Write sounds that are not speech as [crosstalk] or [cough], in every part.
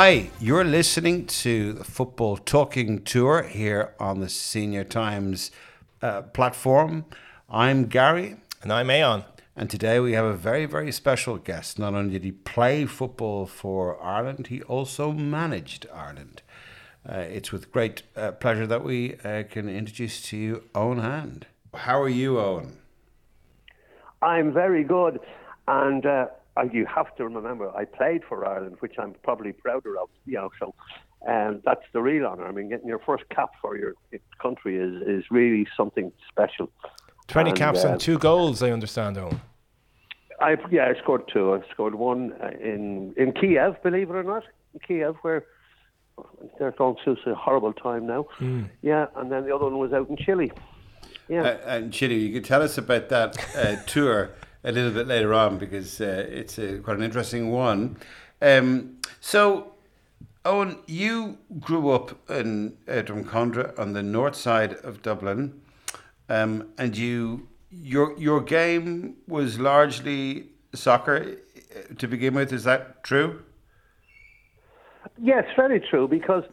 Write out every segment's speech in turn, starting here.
Hi, you're listening to the Football Talking Tour here on the Senior Times uh, platform. I'm Gary. And I'm Aon. And today we have a very, very special guest. Not only did he play football for Ireland, he also managed Ireland. Uh, it's with great uh, pleasure that we uh, can introduce to you Eoin Hand. How are you, Eoin? I'm very good. And uh, you have to remember, I played for Ireland, which I'm probably prouder of, you know, so and that's the real honour. I mean, getting your first cap for your country is, is really something special. 20 and, caps uh, and two goals, I understand, Eoin. I yeah, I scored two. I scored one uh, in in Kiev, believe it or not, in Kiev, where they're going through a horrible time now. Mm. Yeah, and then the other one was out in Chile. Yeah, uh, and Chile. You could tell us about that uh, [laughs] tour a little bit later on because uh, it's a, quite an interesting one. Um, so, Eoin, you grew up in uh, Drumcondra on the north side of Dublin, um, and you your your game was largely soccer uh, to begin with. Is that true? Yes, very true. Because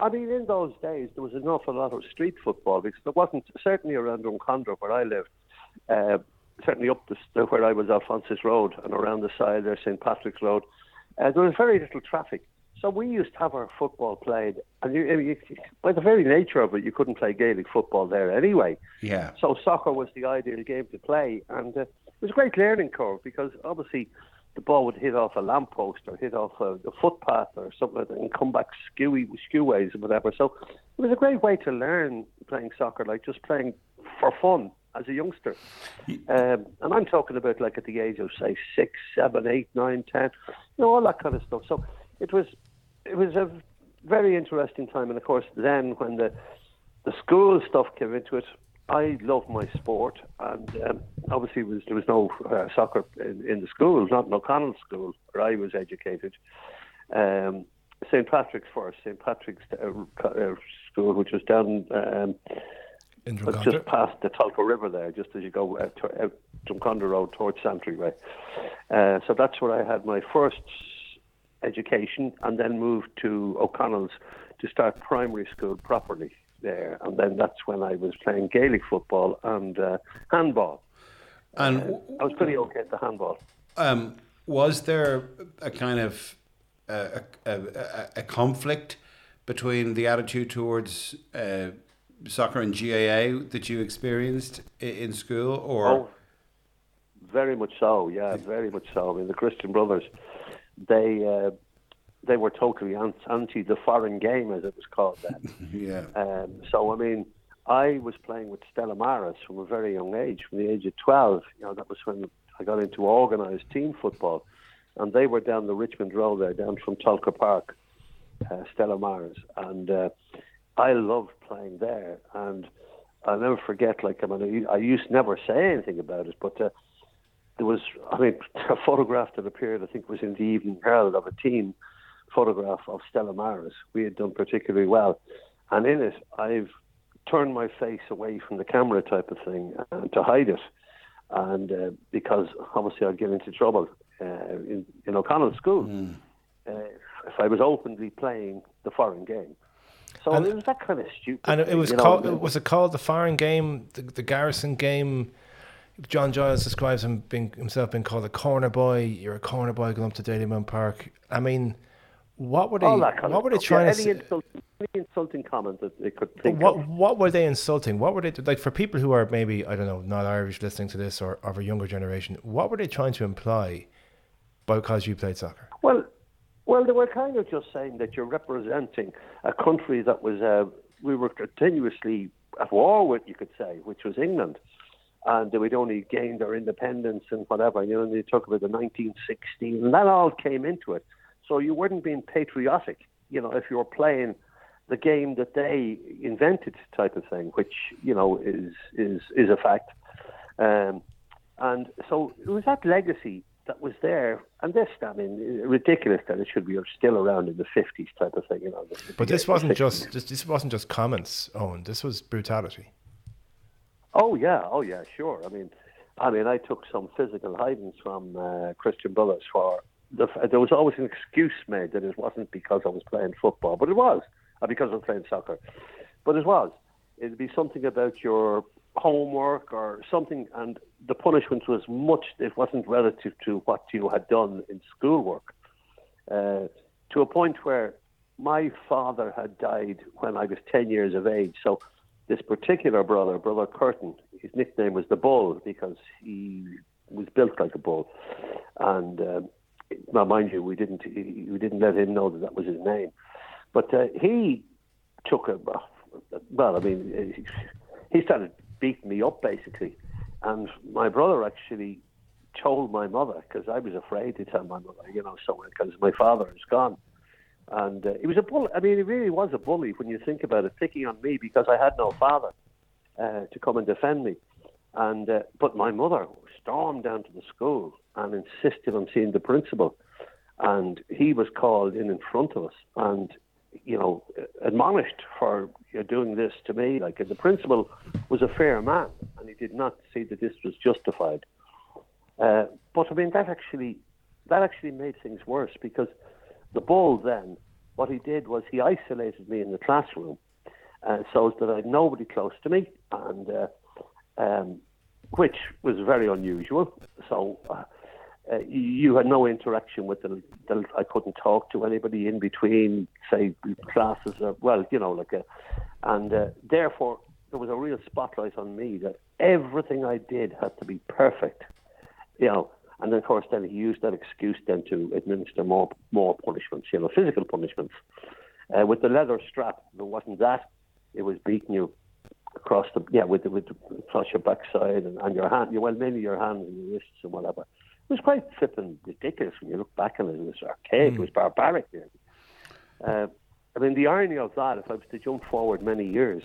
I mean, in those days there was an awful lot of street football because there wasn't certainly around Drumcondra where I lived. Uh, certainly up the, where I was, Alphonsus Road, and around the side there, St Patrick's Road. Uh, there was very little traffic. So we used to have our football played, and you, you, by the very nature of it, you couldn't play Gaelic football there anyway. Yeah. So soccer was the ideal game to play, and uh, it was a great learning curve because obviously the ball would hit off a lamppost or hit off a, a footpath or something like that and come back skewy, skewways or whatever. So it was a great way to learn playing soccer, like just playing for fun as a youngster. Um, and I'm talking about like at the age of say six, seven, eight, nine, ten, you know, all that kind of stuff. So it was it was a very interesting time, and of course then when the the school stuff came into it, I loved my sport, and um, obviously was, there was no uh, soccer in, in, the school, not in O'Connell School where I was educated. Um, St Patrick's first, St Patrick's uh, uh, School, which was down um, just past the Tolka River there, just as you go uh, to, out Drumcondra Road towards Santry Way. Uh, so that's where I had my first education, and then moved to O'Connell's to start primary school properly there, and then that's when I was playing Gaelic football and uh, handball. And uh, I was pretty okay at the handball. Um, was there a kind of a, a, a, a conflict between the attitude towards uh, soccer and GAA that you experienced in school, or? Oh, very much so. Yeah, very much so. I mean, the Christian Brothers, they uh, they were totally anti the foreign game, as it was called then. [laughs] yeah. Um, so I mean, I was playing with Stella Maris from a very young age, from the age of twelve. You know, that was when I got into organised team football, and they were down the Richmond Road there, down from Tolka Park, uh, Stella Maris, and. Uh, I loved playing there, and I'll never forget. Like I mean, I used to never say anything about it, but uh, there was, I mean, [laughs] a photograph that appeared. I think was in the Evening Herald of a team photograph of Stella Maris. We had done particularly well, and in it, I've turned my face away from the camera type of thing uh, to hide it, and uh, because obviously I'd get into trouble uh, in, in O'Connell School mm. if I was openly playing the foreign game. So and, it was that kind of stupid. And it was called. Know? Was it called the foreign game? The, the Garrison game. John Giles describes him being himself being called a corner boy. You're a corner boy going up to Dalymount Park. I mean, what were they? what were they trying yeah, to? Any, insulting, any insulting comment that they could think what, of. What were they insulting? What were they like for people who are maybe I don't know not Irish listening to this or of a younger generation? What were they trying to imply because you played soccer? Well, well, they were kind of just saying that you're representing a country that was uh, we were continuously at war with, you could say, which was England, and that we'd only gained our independence and whatever. You know, they talk about the 1916, and that all came into it. So you weren't being patriotic, you know, if you were playing the game that they invented, type of thing, which you know is is is a fact. Um, and so it was that legacy that was there, and this, I mean, ridiculous that it should be still around in the fifties type of thing, you know. But this wasn't just this, this wasn't just comments, Eoin. This was brutality. Oh yeah, oh yeah, sure. I mean, I mean, I took some physical hidings from uh, Christian Brothers for the, there was always an excuse made that it wasn't because I was playing football, but it was, or because I was playing soccer. But it was. It'd be something about your homework or something, and the punishment was much, it wasn't relative to what you had done in schoolwork. Uh, to a point where my father had died when I was 10 years of age. So this particular brother, Brother Curtin, his nickname was the Bull because he was built like a bull. And um, now, mind you, we didn't we didn't let him know that that was his name. But uh, he took a well, I mean, he started beating me up basically, and my brother actually told my mother because I was afraid to tell my mother, you know, so because my father is gone. And uh, he was a bully. I mean, he really was a bully when you think about it, picking on me because I had no father uh, to come and defend me. And uh, but my mother stormed down to the school and insisted on seeing the principal. And he was called in in front of us and, you know, admonished for doing this to me. Like the principal was a fair man and he did not see that this was justified. Uh, but I mean, that actually that actually made things worse because the bull then, what he did was he isolated me in the classroom uh, so that I had nobody close to me, and uh, um, which was very unusual. So uh, uh, you had no interaction with the, the, I couldn't talk to anybody in between, say, classes, or, well, you know, like a, and uh, therefore there was a real spotlight on me that everything I did had to be perfect, you know. And then, of course, then he used that excuse then to administer more more punishments, you know, physical punishments. Uh, with the leather strap, there wasn't that. It was beating you across the yeah with the, with the, across your backside and, and your hand, well mainly your hands and your wrists and whatever. It was quite flipping ridiculous when you look back on it. It was archaic. Mm. It was barbaric. Uh, I mean, the irony of that, if I was to jump forward many years,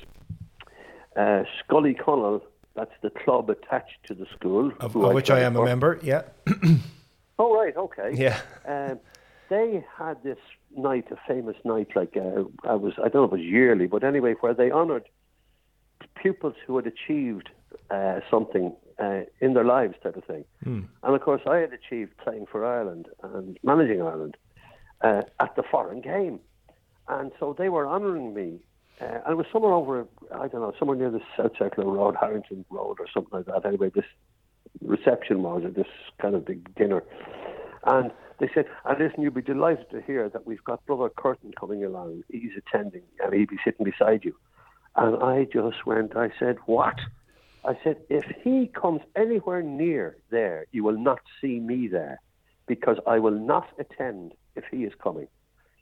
uh, Scoil Uí Chonaill, that's the club attached to the school, of, of which I am for. a member. Yeah. [clears throat] oh right, okay. Yeah. [laughs] Um, they had this night, a famous night, like uh, I was, I don't know if it was yearly, but anyway, where they honoured pupils who had achieved uh, something uh, in their lives, type of thing. Mm. And of course, I had achieved playing for Ireland and managing Ireland uh, at the foreign game, and so they were honouring me. Uh, and it was somewhere over, I don't know, somewhere near the South Circular Road, Harrington Road, or something like that. Anyway, this reception was, or this kind of big dinner. And they said, and listen, you'll be delighted to hear that we've got Brother Curtin coming along. He's attending, and he'll be sitting beside you. And I just went, I said, What? I said, If he comes anywhere near there, you will not see me there because I will not attend if he is coming.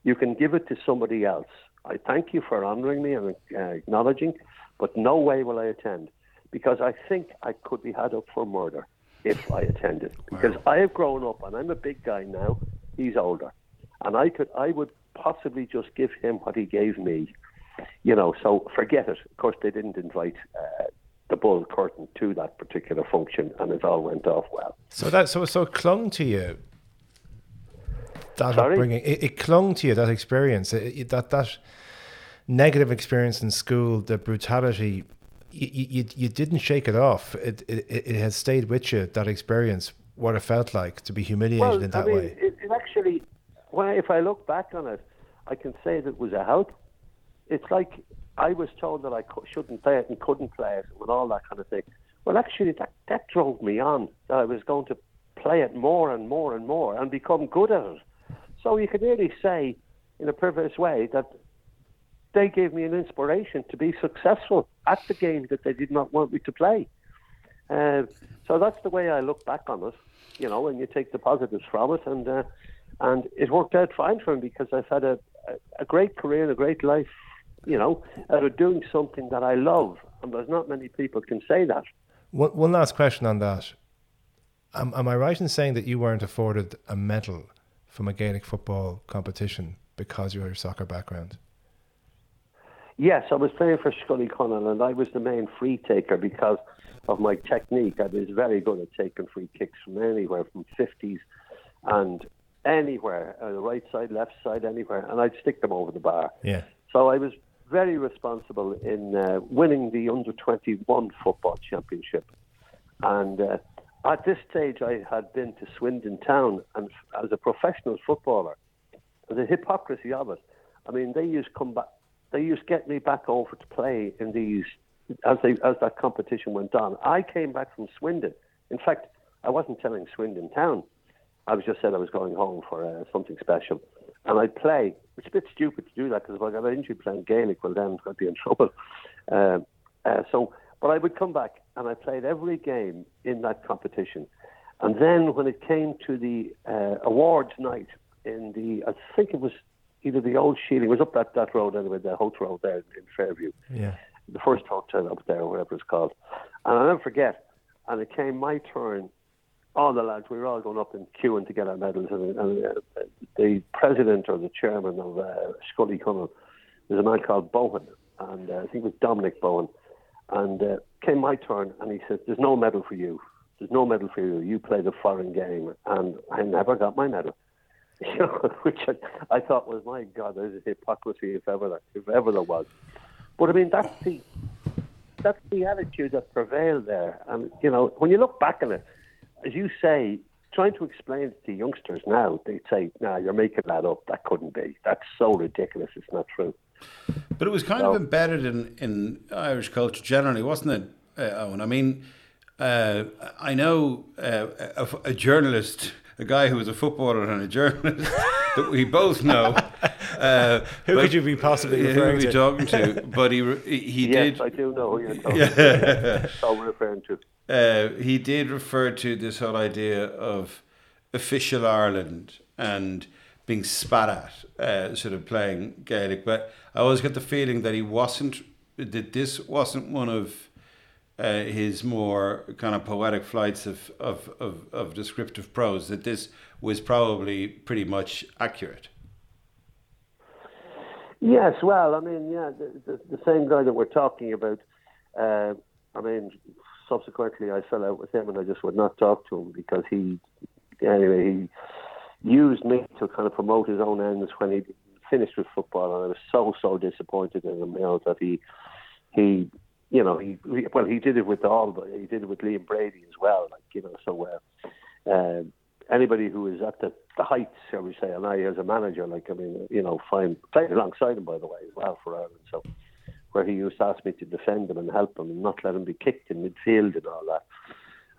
You can give it to somebody else. I thank you for honouring me and uh, acknowledging, but no way will I attend because I think I could be had up for murder if I attended. Because wow. I have grown up and I'm a big guy now. He's older, and I could I would possibly just give him what he gave me you know, so forget it. Of course, they didn't invite uh, the bull Curtin to that particular function, and it all went off well. So that so so clung to you. That Sorry? upbringing, it, it clung to you. That experience, it, that that negative experience in school, the brutality. You, you, you didn't shake it off. It, it it has stayed with you. That experience, what it felt like to be humiliated well, in that I mean, way. It, it actually, well, if I look back on it, I can say that it was a help it's like I was told that I shouldn't play it and couldn't play it and all that kind of thing. Well, actually, that, that drove me on. That I was going to play it more and more and more and become good at it. So you could really say, in a perverse way, that they gave me an inspiration to be successful at the game that they did not want me to play. Uh, so that's the way I look back on it, you know, and you take the positives from it, and uh, and it worked out fine for me because I've had a, a great career and a great life you know, out of doing something that I love. And there's not many people can say that. One, one last question on that. Am, am I right in saying that you weren't afforded a medal from a Gaelic football competition because you had a soccer background? Yes, I was playing for Scoil Uí Chonaill and I was the main free taker because of my technique. I was very good at taking free kicks from anywhere, from 50s and anywhere, uh, the right side, left side, anywhere, and I'd stick them over the bar. Yeah. So I was very responsible in uh, winning the under 21 football championship. And uh, at this stage, I had been to Swindon Town, and as a professional footballer, the hypocrisy of it. I mean, they used come back. They used get me back over to play in these as they as that competition went on. I came back from Swindon. In fact, I wasn't telling Swindon Town. I was just said I was going home for uh, something special, and I'd play. It's a bit stupid to do that because if I got an injury playing Gaelic, well then I'd be in [laughs] trouble. Uh, uh, so, but I would come back and I played every game in that competition. And then when it came to the uh, awards night in the, I think it was either the old Shieling, it was up that, that road anyway, the hotel road there in Fairview. Yeah. The first hotel up there, whatever it's called. And I'll never forget, and it came my turn. All the lads, we were all going up and queuing to get our medals. And, and uh, the president or the chairman of uh, Scoil Uí Chonaill was a man called Bowen, and uh, I think it was Dominic Bowen. And uh, came my turn, and he said, "There's no medal for you. There's no medal for you. You played a foreign game." And I never got my medal. [laughs] Which I, I thought was my God, there's a hypocrisy if ever there, if ever there was. But I mean, that's the that's the attitude that prevailed there. And you know, when you look back on it, as you say, trying to explain it to youngsters now, they'd say, "Nah, you're making that up. That couldn't be. That's so ridiculous. It's not true." But it was kind No. of embedded in, in Irish culture generally, wasn't it, uh, Eoin? I mean, uh, I know uh, a, a journalist, a guy who was a footballer and a journalist [laughs] that we both know. [laughs] Uh, Who but- could you be possibly referring who are we to? talking to? But he he he yes, did I do know who you're [laughs] talking Yeah. about. So we're referring to. Uh, he did refer to this whole idea of official Ireland and being spat at, uh, sort of playing Gaelic. But I always get the feeling that he wasn't, that this wasn't one of uh, his more kind of poetic flights of, of, of, of descriptive prose, that this was probably pretty much accurate. Yes, well, I mean, yeah, the, the, the same guy that we're talking about. Uh, I mean, subsequently, I fell out with him, and I just would not talk to him because he, anyway, he used me to kind of promote his own ends when he finished with football, and I was so so disappointed in him, you know, that he, he, you know, he, well, he did it with all, but he did it with Liam Brady as well, like you know, so. Uh, uh, anybody who is at the, the heights, shall we say, and I as a manager, like I mean, you know, fine played alongside him by the way as well for Ireland. So where he used to ask me to defend him and help him and not let him be kicked in midfield and all that.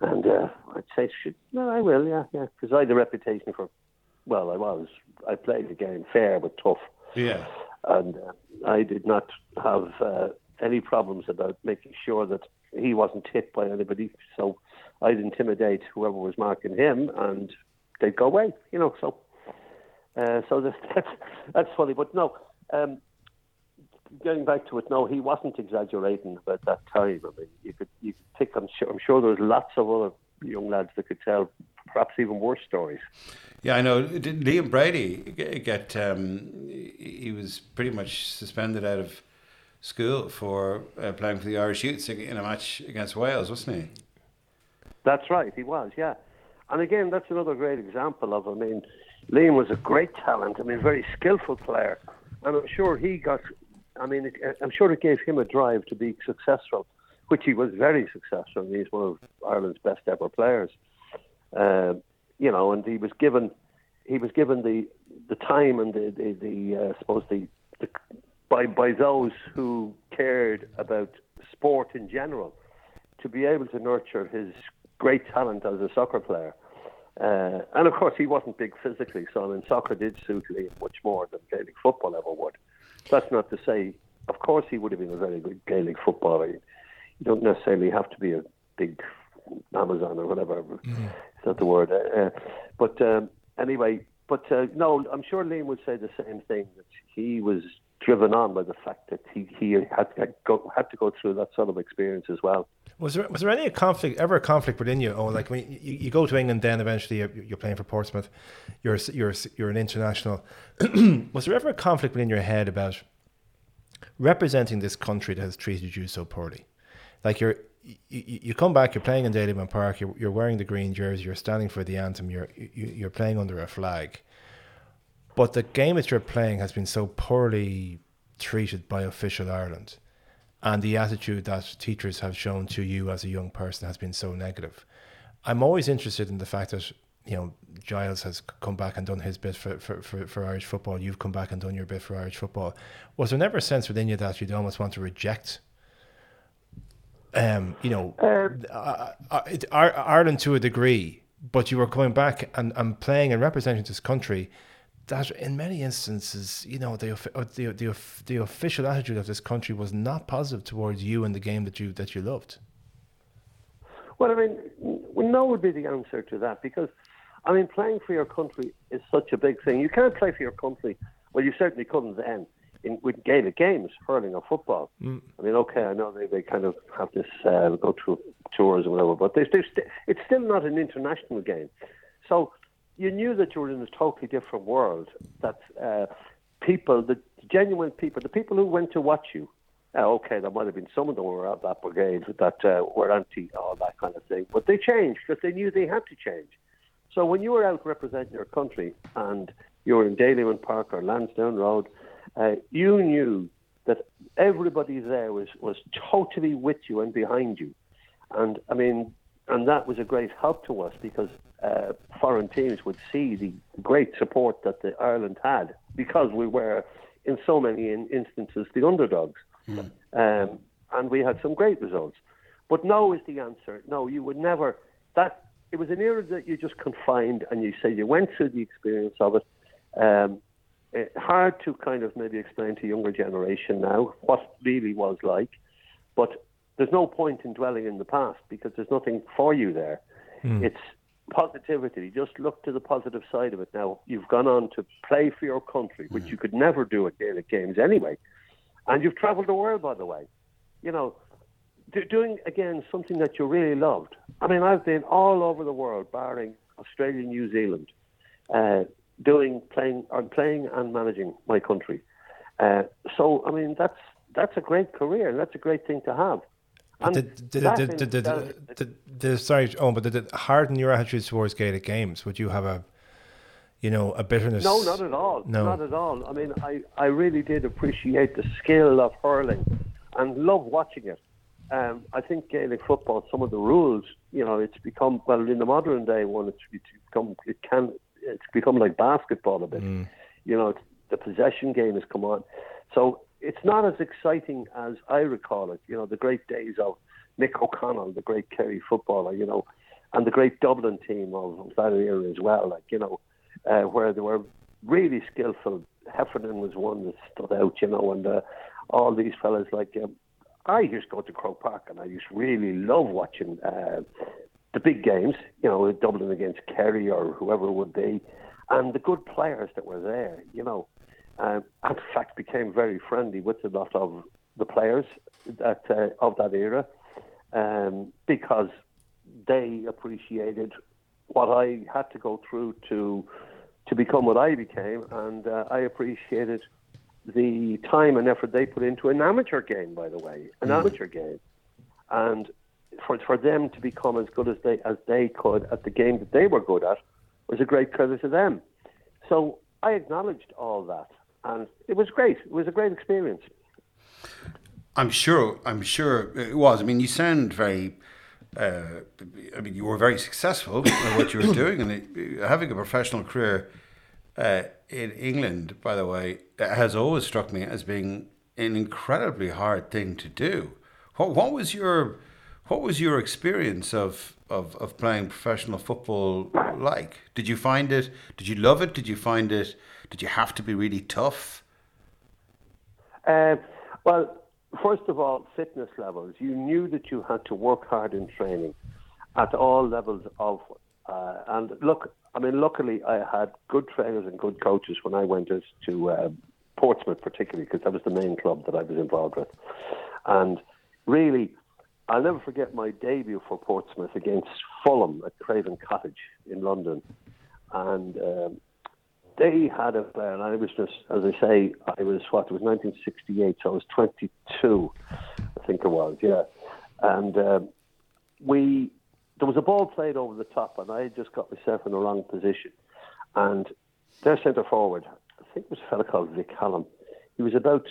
And uh, I'd say, shit, no, I will, yeah, yeah, because I had a reputation for, well, I was, I played the game fair but tough, Yeah. and uh, I did not have uh, any problems about making sure that he wasn't hit by anybody. So I'd intimidate whoever was marking him, and they'd go away. You know, so uh, so that's, [laughs] that's that's funny. But no, um, getting back to it, no, he wasn't exaggerating about that time. I mean, you could you could pick. I'm sure I'm sure there was lots of other young lads that could tell perhaps even worse stories. Yeah, I know. Did Liam Brady get? Um, he was pretty much suspended out of school for uh, playing for the Irish Youths in a match against Wales, wasn't he? That's right, he was, yeah. And again, that's another great example of, I mean, Liam was a great talent, I mean, very skillful player. And I'm sure he got, I mean, it, I'm sure it gave him a drive to be successful, which he was very successful. He's one of Ireland's best ever players. Uh, you know, and he was given, he was given the, the time and the, the, the uh, I suppose the, the, by, by those who cared about sport in general to be able to nurture his great talent as a soccer player. Uh, and of course, he wasn't big physically, so I mean, soccer did suit Liam much more than Gaelic football ever would. That's not to say, of course, he would have been a very good Gaelic footballer. You don't necessarily have to be a big Amazon or whatever. It's not the word. Uh, uh, but um, anyway, but uh, no, I'm sure Liam would say the same thing that he was driven on by the fact that he, he had, to go, had to go through that sort of experience as well. Was there was there any conflict ever a conflict within you? Oh, like when you, you go to England, then eventually you're, you're playing for Portsmouth, you're you're you're an international. [clears throat] was there ever a conflict within your head about representing this country that has treated you so poorly? Like you're you, you you come back, you're playing in Dalymount Park, you're, you're wearing the green jersey, you're standing for the anthem, you're you, you're playing under a flag, but the game that you're playing has been so poorly treated by official Ireland and the attitude that teachers have shown to you as a young person has been so negative. I'm always interested in the fact that you know Giles has come back and done his bit for, for, for, for Irish football. You've come back and done your bit for Irish football. Was there never a sense within you that you'd almost want to reject? Um, you know, uh, uh, Ireland to a degree, but you were coming back and, and playing and representing this country that in many instances, you know, the, uh, the the the official attitude of this country was not positive towards you and the game that you that you loved. Well, I mean, no would be the answer to that because, I mean, playing for your country is such a big thing. You can't play for your country. Well, you certainly couldn't then in with Gaelic games, hurling or football. Mm. I mean, okay, I know they, they kind of have this uh, go through tours or whatever, but they, st- it's still not an international game. So you knew that you were in a totally different world. That uh, people, the genuine people, the people who went to watch you. Uh, okay, there might have been some of them were at that brigade that uh, were anti all that kind of thing, but they changed because they knew they had to change. So when you were out representing your country and you were in Dalymount Park or Lansdowne Road, uh, you knew that everybody there was, was totally with you and behind you. And I mean, and that was a great help to us because uh, foreign teams would see the great support that the Ireland had because we were, in so many in instances, the underdogs. Mm. Um, and we had some great results. But no is the answer. No, you would never. That it was an era that you just confined, and you say you went through the experience of it. Um, it hard to kind of maybe explain to younger generation now what really was like, but there's no point in dwelling in the past because there's nothing for you there. Mm. It's positivity. Just look to the positive side of it. Now you've gone on to play for your country, which mm. you could never do at Gaelic Games anyway, and you've travelled the world, by the way. You know, do, doing again something that you really loved. I mean, I've been all over the world, barring Australia, and New Zealand, uh, doing playing or playing and managing my country. Uh, so I mean, that's that's a great career, and that's a great thing to have. Did, did, did, did, did, did, did, sorry, oh, but did it harden your attitude towards Gaelic games? Would you have a, you know, a bitterness? No, not at all. No, not at all. I mean, I, I really did appreciate the skill of hurling, and love watching it. Um, I think Gaelic football, some of the rules, you know, it's become well in the modern day one. It's, it's become it can it's become like basketball a bit. Mm. You know, the possession game has come on, so it's not as exciting as I recall it. You know, the great days of Mick O'Connell, the great Kerry footballer, you know, and the great Dublin team of that era as well. Like you know, uh, where they were really skillful. Heffernan was one that stood out, you know, and uh, all these fellas like. Um, I used to go to Croke Park and I used to really love watching uh, the big games, you know, Dublin against Kerry or whoever it would be, and the good players that were there, you know. Uh, in fact, became very friendly with a lot of the players that uh, of that era um, because they appreciated what I had to go through to to become what I became, and uh, I appreciated the time and effort they put into an amateur game. By the way, an mm. amateur game, and for for them to become as good as they as they could at the game that they were good at was a great credit to them. So I acknowledged all that and it was great. It was a great experience. I'm sure. I'm sure it was. I mean, you sound very. Uh, I mean, you were very successful in what you were [coughs] doing, and it, having a professional career uh, in England, by the way, has always struck me as being an incredibly hard thing to do. What, what was your what was your experience of, of, of playing professional football like? Did you find it? Did you love it? Did you find it? Did you have to be really tough? Uh, well, first of all, fitness levels. You knew that you had to work hard in training at all levels of. Uh, and look, I mean, luckily I had good trainers and good coaches when I went to uh, Portsmouth, particularly because that was the main club that I was involved with. And really, I'll never forget my debut for Portsmouth against Fulham at Craven Cottage in London. And um, they had a player, and I was just, as I say, I was what it was 1968, so I was 22, I think it was, yeah. And uh, we, there was a ball played over the top, and I just got myself in the wrong position. And their centre forward, I think it was a fellow called Vic Halom. He was about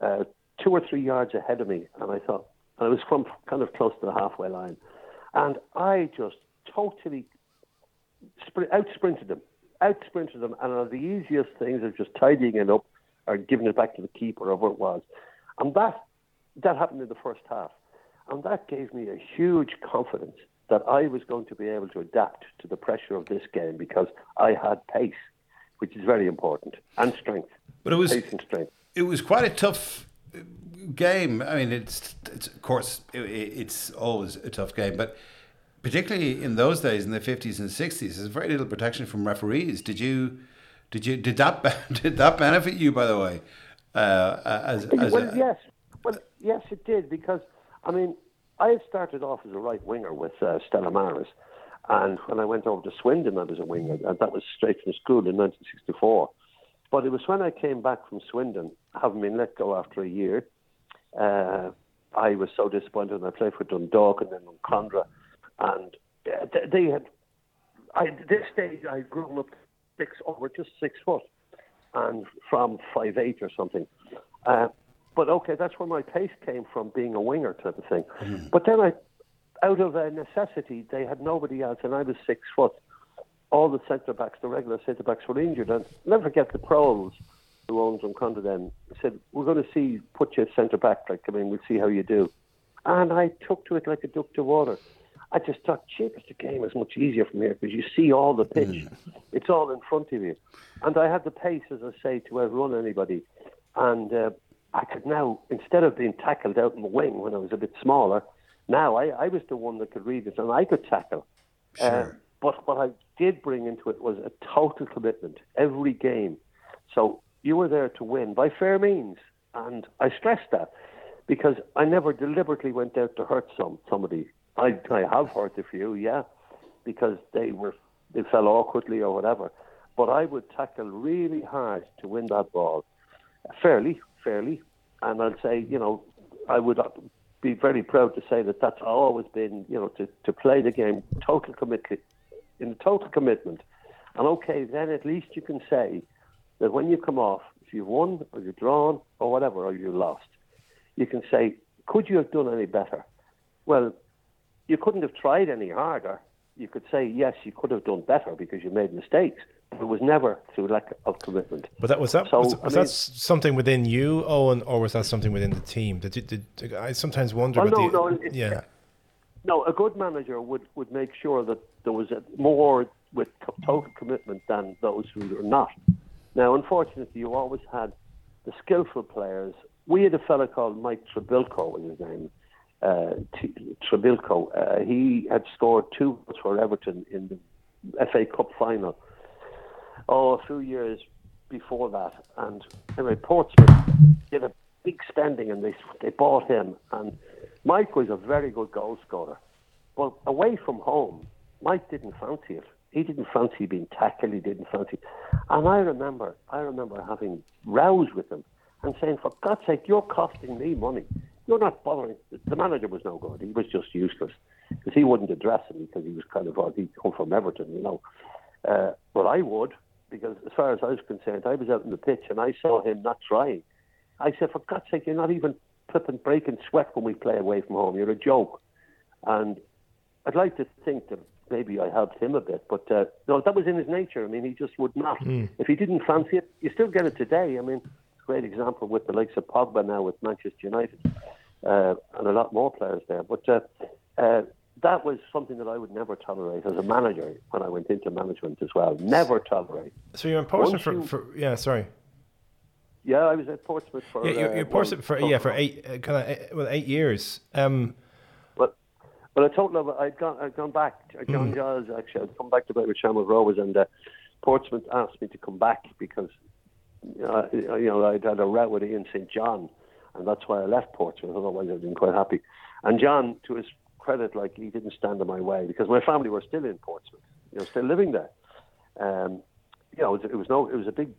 uh, two or three yards ahead of me, and I thought, and I was from kind of close to the halfway line, and I just totally sprint, out sprinted them, out sprinted them, and one of the easiest things is just tidying it up or giving it back to the keeper whatever it was, and that that happened in the first half, and that gave me a huge confidence that I was going to be able to adapt to the pressure of this game because I had pace, which is very important, and strength. But it was pace and strength. It was quite a tough uh, game. I mean, it's, it's of course it, it's always a tough game, but particularly in those days in the fifties and sixties, there's very little protection from referees. Did you? Did you? Did that? [laughs] Did that benefit you? By the way, uh, as, as well, a, yes, well, yes, it did because I mean, I had started off as a right winger with uh, Stella Maris, and when I went over to Swindon, I was a winger, and that was straight from school in 1964. But it was when I came back from Swindon, having been let go after a year, uh, I was so disappointed. And I played for Dundalk and then Condra, and they had. I, at this stage, I had grown up six over just six foot, and from five eight or something. Uh, but okay, that's where my pace came from, being a winger type of thing. Mm. But then I, out of a necessity, they had nobody else, and I was six foot. All the centre backs, the regular centre backs, were injured, and never forget the pros who owns Drumcondra then said, "We're going to see put you centre back. Like, I mean, we'll see how you do." And I took to it like a duck to water. I just thought, "Cheapest the game is much easier from here because you see all the pitch. Mm. It's all in front of you." And I had the pace, as I say, to outrun anybody. And uh, I could now, instead of being tackled out in the wing when I was a bit smaller, now I, I was the one that could read it and I could tackle. Uh, sure. Uh, but what I did bring into it was a total commitment every game. So you were there to win by fair means. And I stress that because I never deliberately went out to hurt some somebody. I, I have hurt a few, yeah, because they were they fell awkwardly or whatever. But I would tackle really hard to win that ball, fairly, fairly. And I'd say, you know, I would be very proud to say that that's always been, you know, to, to play the game total commitment, in total commitment. And okay, then at least you can say that when you come off, if you've won or you've drawn or whatever, or you lost, you can say, could you have done any better? Well, you couldn't have tried any harder. You could say, yes, you could have done better because you made mistakes. But it was never through lack of commitment. But that was that so, was, was I mean, that something within you, Eoin, or was that something within the team? Did, did, did I sometimes wonder? Oh, well, no, the, no, yeah. No, a good manager would, would make sure that there was a, more with total commitment than those who were not. Now, unfortunately, you always had the skillful players. We had a fellow called Mike Trebilcock, was his name. Uh, Trebilcock. Uh, he had scored two goals for Everton in the FA Cup final. Oh, a few years before that, and anyway, Portsmouth did a big spending, and they they bought him. And Mike was a very good goal scorer, but away from home, Mike didn't fancy it he didn't fancy being tackled. He didn't fancy. And I remember, I remember having rows with him and saying, "For God's sake, you're costing me money. You're not bothering." The manager was no good. He was just useless because he wouldn't address him because he was kind of oh, he'd come from Everton, you know. Uh, but I would because, as far as I was concerned, I was out in the pitch and I saw him not trying. I said, "For God's sake, you're not even flipping breaking sweat when we play away from home. You're a joke." And I'd like to think that maybe I helped him a bit. But uh, no, that was in his nature. I mean, he just would not. Mm. If he didn't fancy it, you still get it today. I mean, great example with the likes of Pogba now with Manchester United, uh, and a lot more players there. But uh, uh, that was something that I would never tolerate as a manager when I went into management as well. Never tolerate. So you're in Portsmouth for, for, yeah, sorry. Yeah, I was at Portsmouth for. Yeah, you're, you're uh, Portsmouth for yeah for eight uh, kind of well eight years. Um, well, I told them I'd gone, I'd gone back. John mm. Giles actually, I'd come back to play with Shamrock Rovers, and uh, Portsmouth asked me to come back because uh, you know I'd had a row with Ian St John, and that's why I left Portsmouth. Otherwise, I'd been quite happy. And John, to his credit, like he didn't stand in my way because my family were still in Portsmouth, you know, still living there. Um, you know, it was, it was no, it was a big,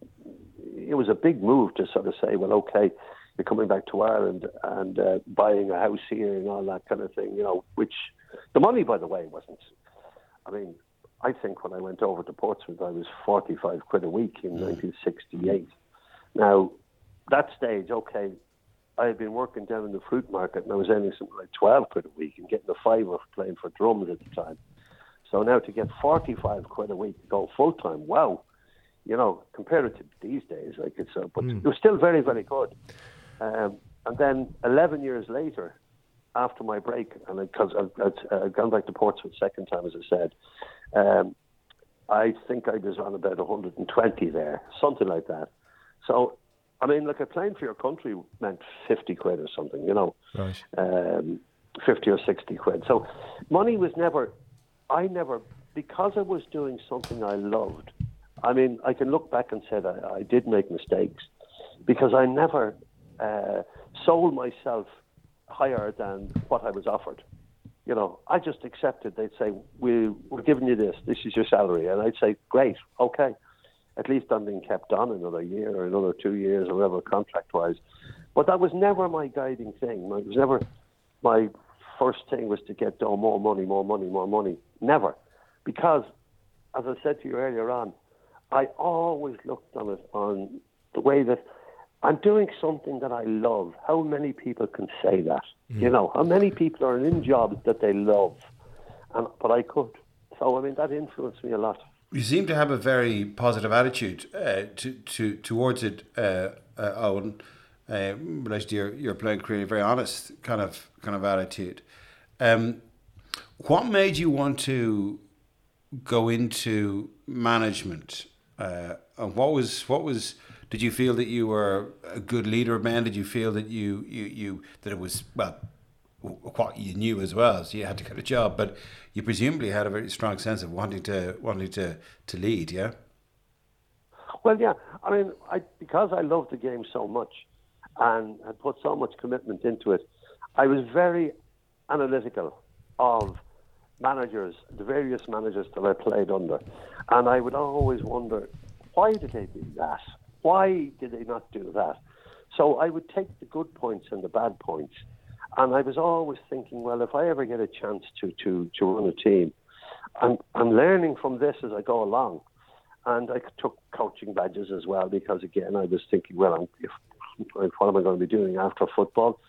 it was a big move to sort of say, well, okay, you're coming back to Ireland and uh, buying a house here and all that kind of thing, you know, which the money, by the way, wasn't. I mean, I think when I went over to Portsmouth, I was 45 quid a week in mm. 1968. Now, that stage, okay, I had been working down in the fruit market and I was earning something like 12 quid a week and getting a fiver playing for drums at the time. So now to get 45 quid a week to go full time, wow. You know, compared it to these days, like it's, uh, but it was still very, very good. Um, and then 11 years later, after my break, and because I've, I've uh, gone back to Portsmouth second time, as I said, um, I think I was on about 120 there, something like that. So, I mean, like, playing for your country meant 50 quid or something, you know, Right. um, 50 or 60 quid. So, money was never, I never, because I was doing something I loved. I mean, I can look back and say that I did make mistakes because I never uh, sold myself higher than what I was offered. You know, I just accepted. They'd say, we, "We're giving you this. This is your salary," and I'd say, "Great, okay." At least I'm being kept on another year or another two years or whatever contract-wise. But that was never my guiding thing. It was never my first thing was to get oh, more money, more money, more money. Never, because as I said to you earlier on, I always looked on it on the way that I'm doing something that I love. How many people can say that? Mm. You know, how many people are in jobs that they love? And but I could. So I mean, that influenced me a lot. You seem to have a very positive attitude uh, to, to towards it, uh, uh, Eoin. Uh, in relation to your, your playing career, very honest kind of kind of attitude. Um, what made you want to go into management? Uh, and what was what was? Did you feel that you were a good leader of men? Did you feel that you you, you that it was well what you knew as well, so you had to get a job, but you presumably had a very strong sense of wanting to wanting to to lead, yeah. Well, yeah. I mean, I because I loved the game so much and had put so much commitment into it, I was very analytical of managers, the various managers that I played under, and I would always wonder why did they do that? Why did they not do that? So I would take the good points and the bad points, and I was always thinking, well, if I ever get a chance to to to run a team, I'm I'm learning from this as I go along and I took coaching badges as well because again I was thinking, well, I'm, if, what am I going to be doing after football?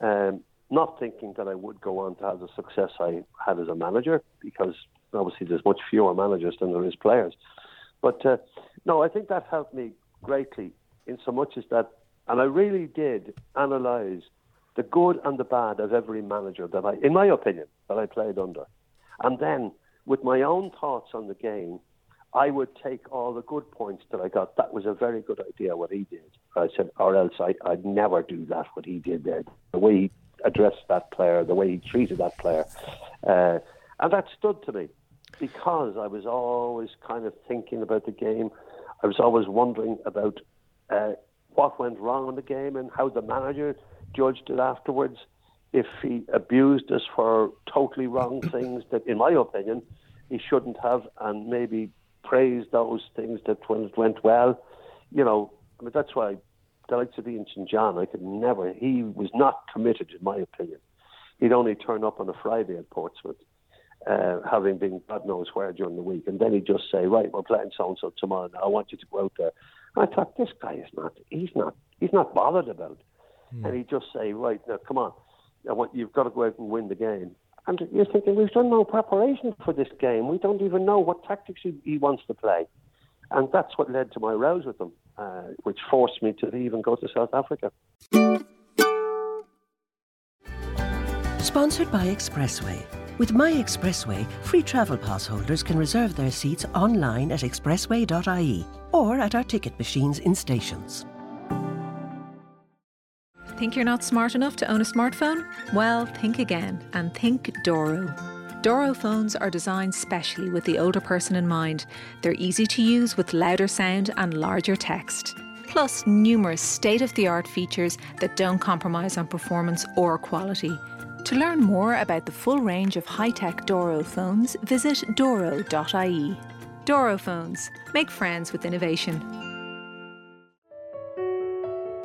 Um, not thinking that I would go on to have the success I had as a manager because obviously there's much fewer managers than there is players. But uh, no, I think that helped me greatly in so much as that, and I really did analyse the good and the bad of every manager that I, in my opinion, that I played under, and then with my own thoughts on the game. I would take all the good points that I got. That was a very good idea what he did. I said, or else I, I'd never do that what he did there. The way he addressed that player, the way he treated that player, uh, and that stood to me because I was always kind of thinking about the game. I was always wondering about uh, what went wrong in the game and how the manager judged it afterwards. If he abused us for totally wrong [coughs] things that, in my opinion, he shouldn't have, and maybe praise those things that went, went well. You know, I mean, that's why the likes of Ian St. John, I could never, he was not committed, in my opinion. He'd only turn up on a Friday at Portsmouth, uh, having been God knows where during the week. And then he'd just say, right, we're playing so-and-so tomorrow now. I want you to go out there. I thought, this guy is not, he's not, he's not bothered about it. And he'd just say, right, now, come on. I want, you've got to go out and win the game. And you're thinking, we've done no preparation for this game. We don't even know what tactics he, he wants to play. And that's what led to my rows with him, uh, which forced me to leave and go to South Africa. Sponsored by Expressway. With My Expressway, free travel pass holders can reserve their seats online at expressway.ie or at our ticket machines in stations. Think you're not smart enough to own a smartphone? Well, think again and think Doro. Doro phones are designed specially with the older person in mind. They're easy to use with louder sound and larger text. Plus, numerous state of the art features that don't compromise on performance or quality. To learn more about the full range of high tech Doro phones, visit doro.ie. Doro phones. Make friends with innovation.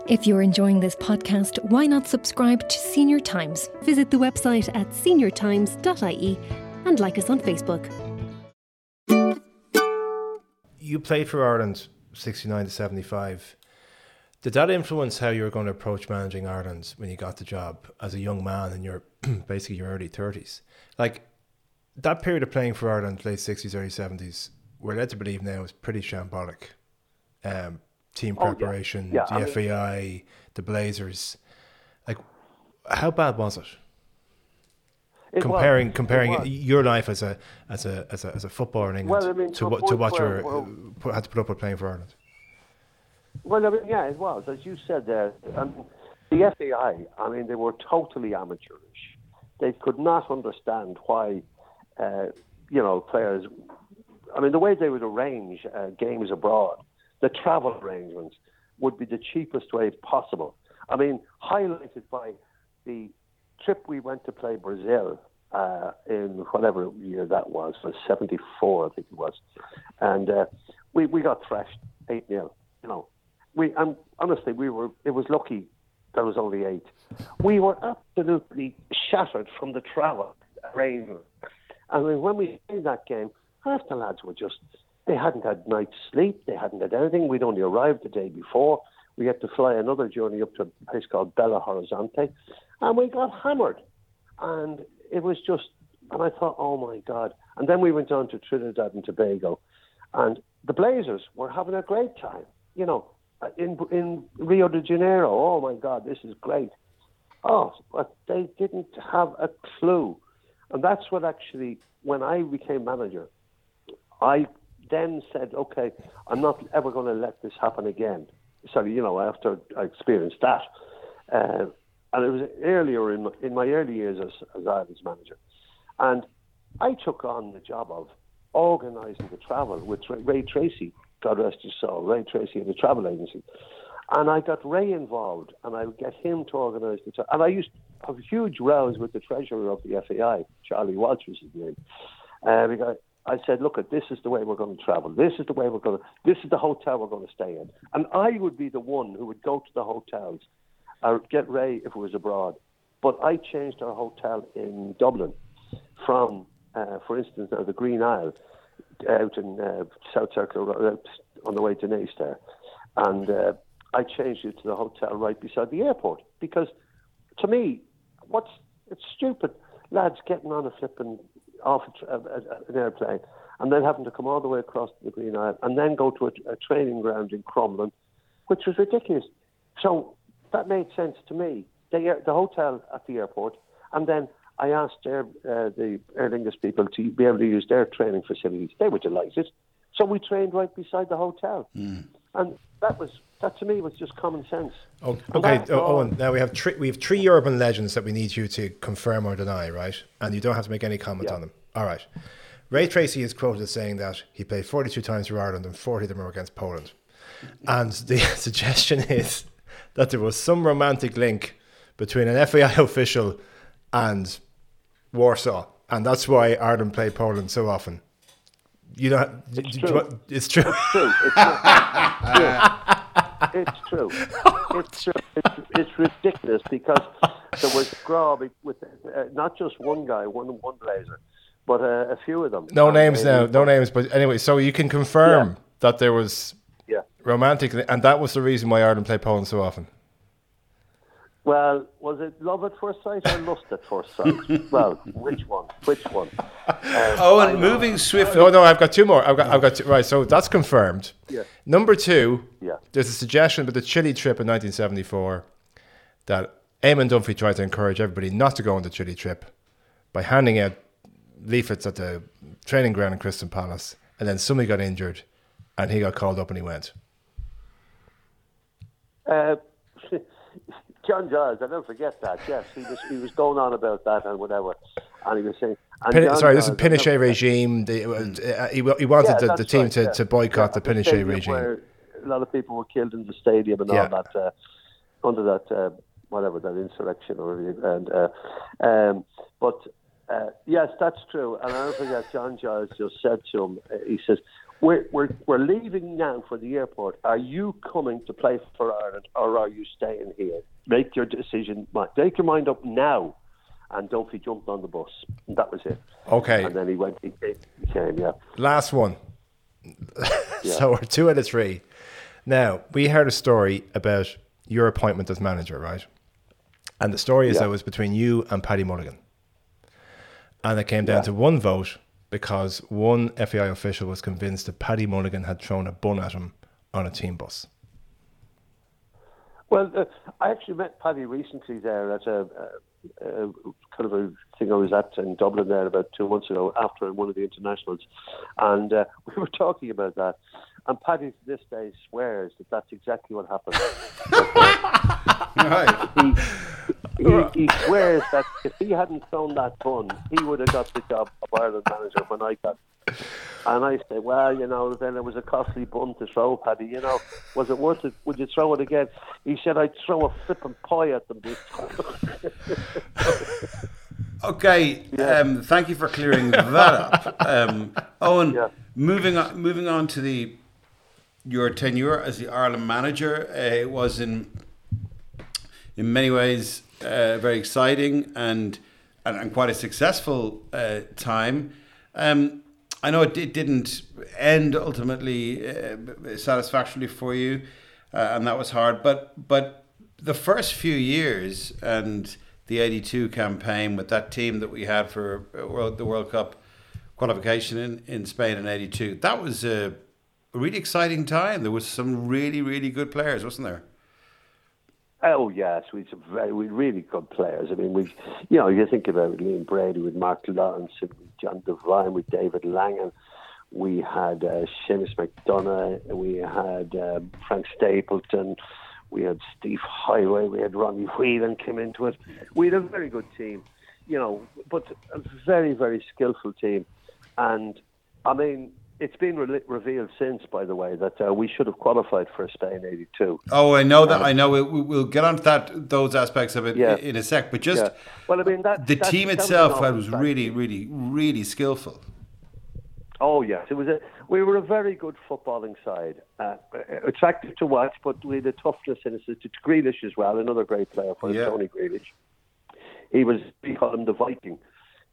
If you're enjoying this podcast, why not subscribe to Senior Times? Visit the website at seniortimes.ie and like us on Facebook. You played for Ireland 69 to 75. Did that influence how you were going to approach managing Ireland when you got the job as a young man in your [clears throat] basically your early 30s? Like, that period of playing for Ireland, late sixties, early seventies, we're led to believe now is pretty shambolic. Um, team Oh, yeah. preparation, Yeah, the I mean- FAI, the Blazers. Like, how bad was it? It was. comparing It comparing your life as a as a as a, as a footballer in England Well, I mean, to what to what you well- had to put up with playing for Ireland. Well, I mean, yeah, it was as you said there. Um, the FAI, I mean, they were totally amateurish. They could not understand why, uh, you know, players. I mean, the way they would arrange uh, games abroad, the travel arrangements would be the cheapest way possible. I mean, highlighted by the trip we went to play Brazil uh, in whatever year that was, was 74, I think it was. And uh, we, we got thrashed 8 0. You know, we, and honestly, we were, it was lucky there was only eight. We were absolutely shattered from the travel arrangement. I mean, when we played that game, half the lads were just, they hadn't had night's sleep, they hadn't had anything. We'd only arrived the day before. We had to fly another journey up to a place called Belo Horizonte, and we got hammered. And it was just, and I thought, oh my God. And then we went on to Trinidad and Tobago, and the Blazers were having a great time, you know, in, in Rio de Janeiro. Oh my God, this is great. Oh, but they didn't have a clue. And that's what actually, when I became manager, I then said, okay, I'm not ever going to let this happen again. So, you know, after I experienced that. Uh, and it was earlier in my, in my early years as, as Ireland's manager. And I took on the job of organising the travel with Ray- Treacy, God rest his soul, Ray Treacy of the travel agency. And I got Ray involved, and I would get him to organise the travel. And I used to have huge rows with the treasurer of the FAI, Charlie Walsh was his name. Uh, because I said, look, this is the way we're going to travel. This is the way we're going to, this is the hotel we're going to stay in. And I would be the one who would go to the hotels or get Ray if it was abroad. But I changed our hotel in Dublin from, uh, for instance, now the Green Isle out in uh, South Circle Road, on the way to Naas there. And uh, I changed it to the hotel right beside the airport because to me, what's it's stupid lads getting on a flipping off a, a, a, an airplane and then having to come all the way across the Green Isle and then go to a, a training ground in Crumlin, which was ridiculous. So that made sense to me. The, the hotel at the airport, and then I asked their, uh, the Aer Lingus people to be able to use their training facilities. They were delighted. So we trained right beside the hotel. And that was that to me was just common sense. Oh, okay, oh, Eoin. Now we have three. We have three urban legends that we need you to confirm or deny, right? And you don't have to make any comment Yeah. on them. All right. Ray Treacy is quoted as saying that he played 42 times for Ireland and 40 of them were against Poland. And the [laughs] suggestion is that there was some romantic link between an FAI official and Warsaw, and that's why Ireland played Poland so often. You know, it's true. It's true. true. It's true. It's [laughs] true. [laughs] It's true. It's, it's ridiculous because there was Graw with uh, not just one guy, one one blazer, but uh, a few of them. No names now, no names. But anyway, so you can confirm Yeah. that there was Yeah. romantic, and that was the reason why Ireland played Poland so often. Well, was it love at first sight or lust at first sight? [laughs] well, which one? Which one? [laughs] Um, Oh, I and know. moving swiftly. No, no, I've got two more. I've got, I've got two, right. So that's confirmed. Yeah. Number two, Yeah. there's a suggestion with the Chile trip in 1974 that Eamon Dunphy tried to encourage everybody not to go on the Chile trip by handing out leaflets at the training ground in Crystal Palace, and then somebody got injured, and he got called up and he went. Uh, [laughs] John Giles, I never forget that. Yes, he was he was going on about that and whatever, and he was saying. Pin- sorry, this is Giles, Pinochet regime. The, uh, he, he wanted Yeah, the, the team right, to, yeah. to boycott Yeah, the Pinochet regime. Where a lot of people were killed in the stadium and all that uh, under that uh, whatever that insurrection or and uh, um, but uh, yes, that's true. And I never forget John Giles just said to him, uh, he says. We're, we're, we're leaving now for the airport. Are you coming to play for Ireland or are you staying here? Make your decision. Make your mind up now. And Dunphy jumped on the bus. And that was it. Okay. And then he went, he came, yeah. Last one. [laughs] so we're two out of three. Now, we heard a story about your appointment as manager, right? And the story is Yeah. that it was between you and Paddy Mulligan. And it came down Yeah. to one vote because one FAI official was convinced that Paddy Mulligan had thrown a bun at him on a team bus. Well, uh, I actually met Paddy recently there at a, a, a kind of a thing I was at in Dublin there about two months ago after one of the internationals, and uh, [laughs] we were talking about that. And Paddy to this day swears that that's exactly what happened. [laughs] Right. he, he, he swears that if he hadn't thrown that bun, he would have got the job of Ireland manager when I got. it. And I say, well, you know, then it was a costly bun to throw, Paddy. You know, was it worth it? Would you throw it again? He said, I'd throw a flipping pie at them this time. [laughs] Okay, um, thank you for clearing that up, um, Eoin. Yeah. Moving on, moving on to the your tenure as the Ireland manager, uh, was in in many ways uh, very exciting and, and and quite a successful uh, time. Um, I know it, it didn't end ultimately uh, satisfactorily for you, uh, and that was hard. But but the first few years and the '82 campaign with that team that we had for uh, the World Cup qualification in, in Spain in '82, that was a really exciting time. There was some really really good players, wasn't there? Oh yes, we some very we really good players. I mean, we, you know, you think about Liam Brady with Mark Lawrenson, with John Devine, with David Langan. We had uh, Seamus McDonagh. We had uh, Frank Stapleton. We had Steve Heighway. We had Ronnie Whelan came into it. We had a very good team, you know, but a very very skillful team. And I mean, it's been re- revealed since, by the way, that uh, we should have qualified for Spain '82. Oh, I know that. I know. We, we'll get onto that those aspects of it Yeah. in a sec. But just Yeah. Well, I mean, that- the that- team that itself was really, really, really skillful. Oh yes, it was a. We were a very good footballing side, uh, attractive to watch, but we had a toughness in us. To Grealish as well, another great player for Yeah. Tony Grealish. He was. We call him the Viking,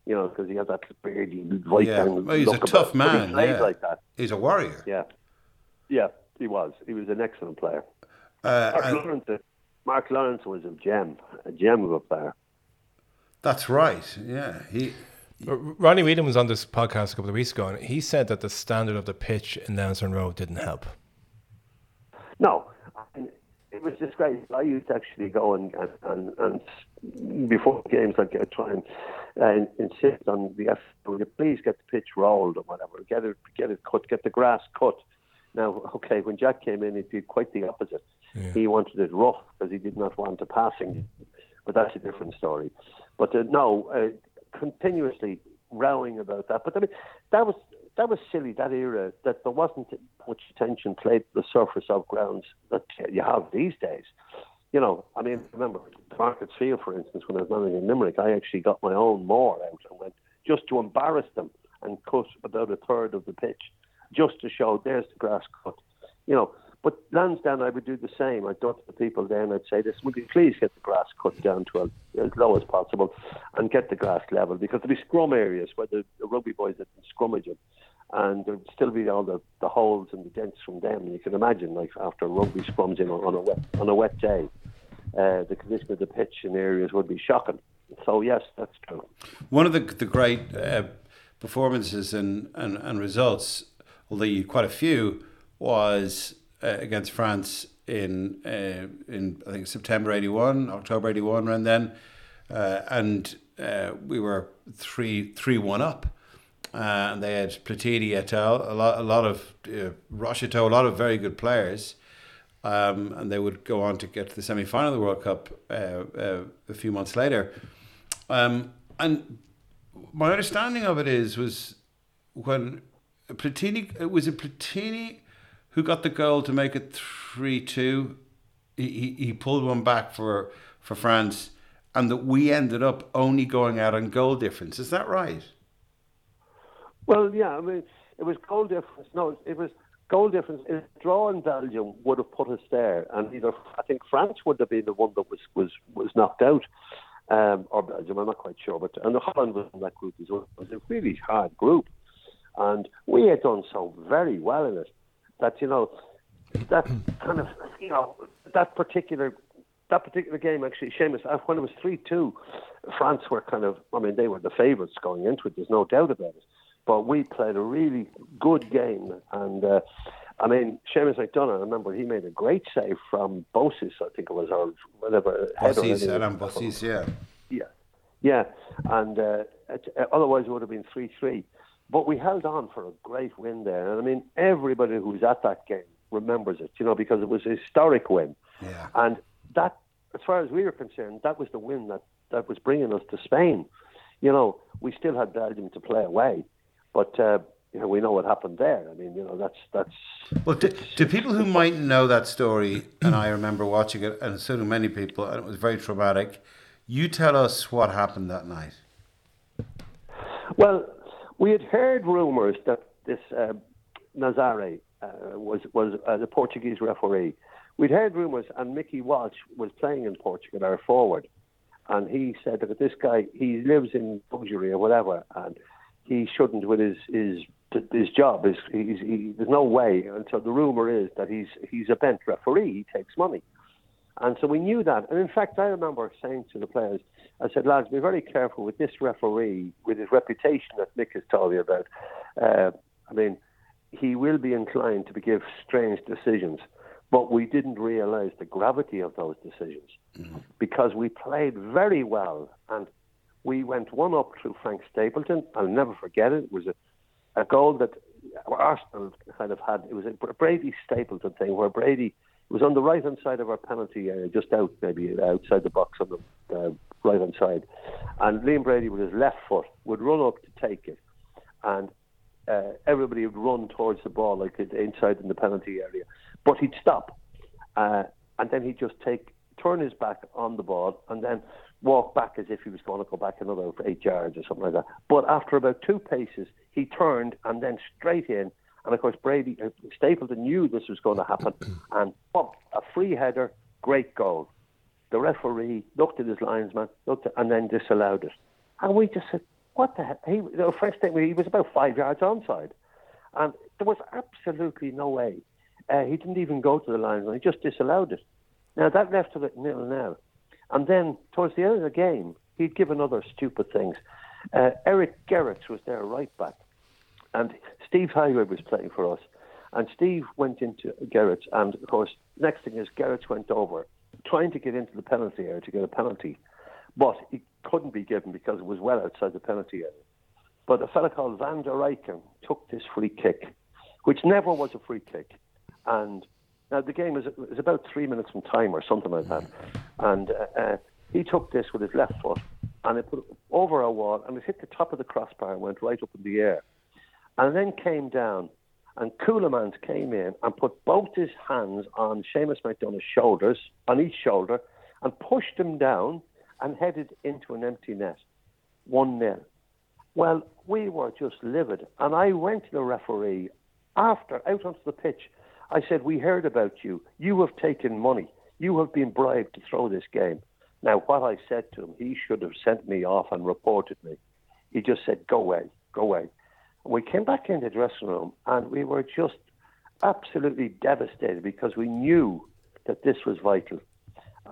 you know, because he had that beardy Viking. Yeah, well, he's a look about tough it, man. He played yeah. like that. He's a warrior. Yeah, yeah, he was. He was an excellent player. Uh, Mark, and Lawrenson, Mark Lawrenson was a gem, a gem of a player. that's right. Yeah, he. R- Ronnie Whelan was on this podcast a couple of weeks ago, and he said that the standard of the pitch in Lansdowne Road didn't help. No, it was disgraceful. I used to actually go and and, and before games I'd get, try and uh, insist on the F. Will please get the pitch rolled or whatever? Get it, get it cut, get the grass cut. Now, [laughs] okay, when Jack came in, he did quite the opposite. He wanted it rough because he did not want a passing, but that's a different story. But uh, no, uh, continuously rowing about that. But I mean, that was that was silly that era that there wasn't much attention played to the surface of grounds that you have these days. You know, I mean, remember the Markets Field, for instance, when I was managing Limerick, I actually got my own moor out and went just to embarrass them and cut about a third of the pitch, just to show there's the grass cut. You know, but Lansdowne, I would do the same. I'd go to the people then, I'd say, this, would you please get the grass cut down to a, as low as possible and get the grass level? Because there'd be scrum areas where the, the rugby boys had been scrummaging and there'd still be all the, the holes and the dents from them. You can imagine, like, after rugby scrums in on, a, wet, on a wet day, uh, the condition of the pitch in areas would be shocking. So, yes, that's true. One of the the great uh, performances and, and, and results, although you quite a few, was uh, against France in uh, in I think September '81, October '81, around then, uh, and we were three three one up. And they had Platini et al. A lot, a lot of uh, Rocheteau, a lot of very good players, um, and they would go on to get to the semi final of the World Cup uh, uh, a few months later. Um, and my understanding of it is was when Platini it was it Platini who got the goal to make it three two. He, he he pulled one back for for France, and that we ended up only going out on goal difference. Is that right? Well, yeah, I mean, it was goal difference. No, it was goal difference. A draw in Belgium would have put us there, and either I think France would have been the one that was was was knocked out, um, or Belgium. I'm not quite sure, but and Holland was in that group as well. It was a really hard group, and we had done so very well in it that you know that kind of you know that particular that particular game, actually, Seamus, uh, when it was 3 2, France were kind of, I mean, they were the favourites going into it, there's no doubt about it. But we played a really good game. And, uh, I mean, Seamus McDonagh, I remember he made a great save from Bossis, I think it was, or whatever. Bossis, Alan Bossis, yeah. Yeah. Yeah. And uh, it, otherwise it would have been 3 3. But we held on for a great win there. And I mean, everybody who was at that game remembers it, you know, because it was a historic win. Yeah. And that, as far as we were concerned, that was the win that, that was bringing us to Spain. You know, we still had Belgium to play away, but uh, you know we know what happened there. I mean, you know, that's that's. Well, to, to people who might know that story, and I remember watching it, and so do many people, and it was very traumatic. You tell us what happened that night. Well, we had heard rumours that this uh, Nazare uh, was was uh, the Portuguese referee we'd heard rumours, and Mickey Walsh was playing in Portugal, our forward, and he said that this guy he lives in luxury or whatever, and he shouldn't with his his his job. Is he's, he, there's no way. And so the rumor is that he's he's a bent referee. He takes money, and so we knew that. And in fact, I remember saying to the players, I said, lads, be very careful with this referee, with his reputation that Nick has told you about. Uh, I mean, he will be inclined to give strange decisions. But we didn't realize the gravity of those decisions mm-hmm. because we played very well and we went one up through Frank Stapleton. I'll never forget it. It was a, a goal that Arsenal kind of had. It was a Brady Stapleton thing where Brady was on the right hand side of our penalty area, just out maybe outside the box on the uh, right hand side. And Liam Brady with his left foot would run up to take it. And uh, everybody would run towards the ball like inside in the penalty area. But he'd stop, uh, and then he'd just take turn his back on the ball, and then walk back as if he was going to go back another eight yards or something like that. But after about two paces, he turned and then straight in. And of course, Brady uh, Stapleton knew this was going to happen, [clears throat] and boom, a free header, great goal. The referee looked at his linesman, looked at, and then disallowed it. And we just said, "What the hell?" He, the first thing he was about five yards onside, and there was absolutely no way uh, he didn't even go to the line, he just disallowed it. Now that left it nil nil. And then towards the end of the game, he'd given other stupid things. Uh, Eric Gerets was there right back, and Steve Heighway was playing for us. And Steve went into Gerets, and of course, next thing is Gerets went over, trying to get into the penalty area to get a penalty, but it couldn't be given because it was well outside the penalty area. But a fellow called Van der Eycken took this free kick, which never was a free kick. And now the game is, is about three minutes from time or something like that. And uh, uh, he took this with his left foot and it put it over a wall and it hit the top of the crossbar and went right up in the air. And then came down and Ceulemans came in and put both his hands on Seamus McDonagh's shoulders, on each shoulder, and pushed him down and headed into an empty net. 1 0. Well, we were just livid. And I went to the referee after, out onto the pitch, I said, We heard about you. You have taken money. You have been bribed to throw this game. Now, what I said to him, he should have sent me off and reported me. He just said, Go away, go away. we came back in the dressing room and we were just absolutely devastated because we knew that this was vital.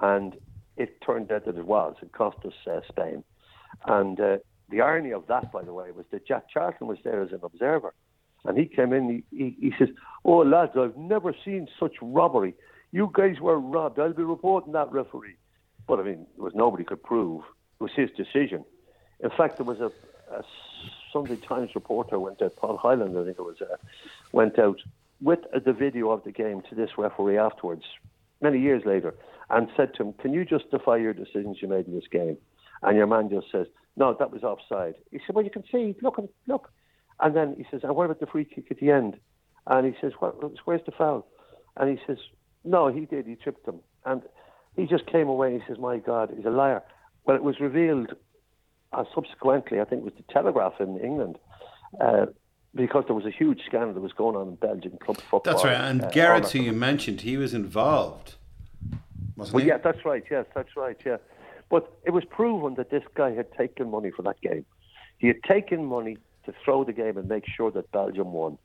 And it turned out that it was. It cost us uh, Spain. And uh, the irony of that, by the way, was that Jack Charlton was there as an observer. And he came in, he, he, he says, Oh, lads, I've never seen such robbery. You guys were robbed. I'll be reporting that referee. But I mean, there was nobody could prove. It was his decision. In fact, there was a, a Sunday Times reporter went out, Paul Hyland, I think it was, uh, went out with the video of the game to this referee afterwards, many years later, and said to him, Can you justify your decisions you made in this game? And your man just says, No, that was offside. He said, Well, you can see, look, look, and then he says, and what about the free kick at the end? And he says, where's the foul? And he says, no, he did. He tripped him. And he just came away and he says, my God, he's a liar. Well, it was revealed uh, subsequently, I think it was the Telegraph in England, uh, because there was a huge scandal that was going on in Belgian club football. That's right. And uh, Gerets, who you mentioned, he was involved, wasn't well, he? Yeah, that's right. Yes, that's right. Yeah. But it was proven that this guy had taken money for that game. He had taken money to throw the game and make sure that Belgium won.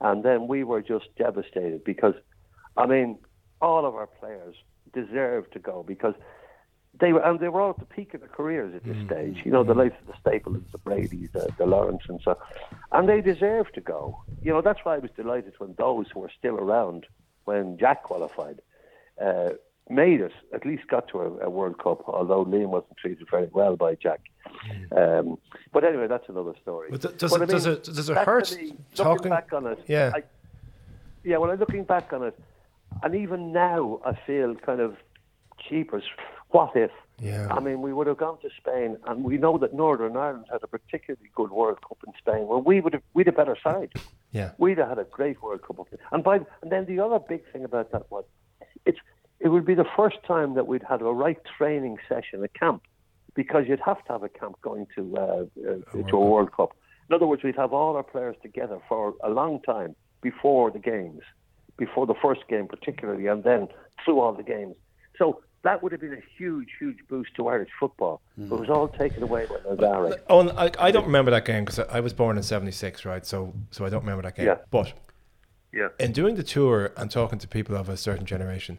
And then we were just devastated because, I mean, all of our players deserve to go because they were and they were all at the peak of their careers at this stage. You know, the likes of the Staples, the Brady's, the, the Lawrence, and so, and they deserve to go. You know, that's why I was delighted when those who were still around when Jack qualified uh, made it. At least got to a, a World Cup, although Liam wasn't treated very well by Jack. Um, but anyway, that's another story. But th- does But it- I does it- does it hurt me, talking- back on it, Yeah. I, yeah, well, I'm looking back on it, and even now I feel kind of cheapers. What if? Yeah. I mean, we would have gone to Spain, and we know that Northern Ireland had a particularly good World Cup in Spain. Well, we would have we'd a better side. Yeah. We'd have had a great World Cup. And by and then the other big thing about that was, it's it would be the first time that we'd had a right training session, a camp, because you'd have to have a camp going to uh, uh, to a World Cup. In other words, we'd have all our players together for a long time before the games, before the first game particularly, and then through all the games. So that would have been a huge, huge boost to Irish football. But it was all taken away by Nazare. Oh, I, I don't remember that game because I I was born in '76, right? So, so I don't remember that game. Yeah. But Yeah. in doing the tour and talking to people of a certain generation,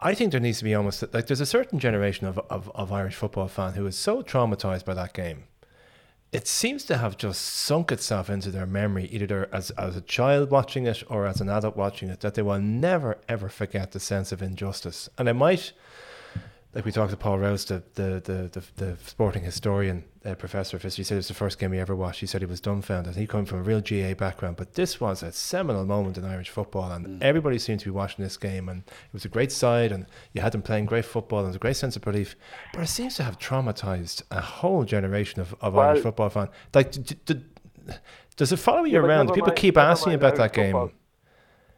I think there needs to be almost like there's a certain generation of, of, of Irish football fan who is so traumatized by that game. It seems to have just sunk itself into their memory, either as, as a child watching it or as an adult watching it, that they will never ever forget the sense of injustice. And it might, like we talked to Paul Rouse, the the the, the, the sporting historian, uh, professor of history, he said it was the first game he ever watched. He said he was dumbfounded. He came from a real GA background, but this was a seminal moment in Irish football, and everybody seemed to be watching this game, and it was a great side, and you had them playing great football, and there was a great sense of belief. But it seems to have traumatized a whole generation of, of Irish football fans. Like, d- d- d- does it follow you but around? never People mind- keep asking mind about Irish that game. football.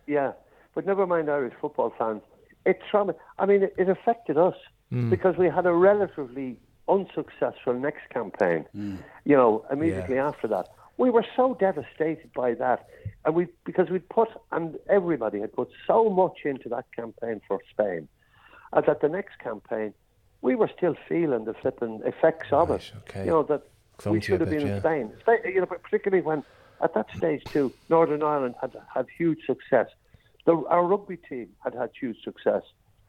Yeah, but never mind Irish football fans. It trauma. I mean, it, it affected us Hmm. because we had a relatively unsuccessful next campaign. You know, immediately after that, we were so devastated by that, and we because we'd put and everybody had put so much into that campaign for Spain, and that the next campaign, we were still feeling the flipping effects of it. Okay. You know that Clung we to you a should have bit, been yeah. in Spain. Spain, you know, particularly when at that stage too, Northern Ireland had had huge success. The, our rugby team had had huge success,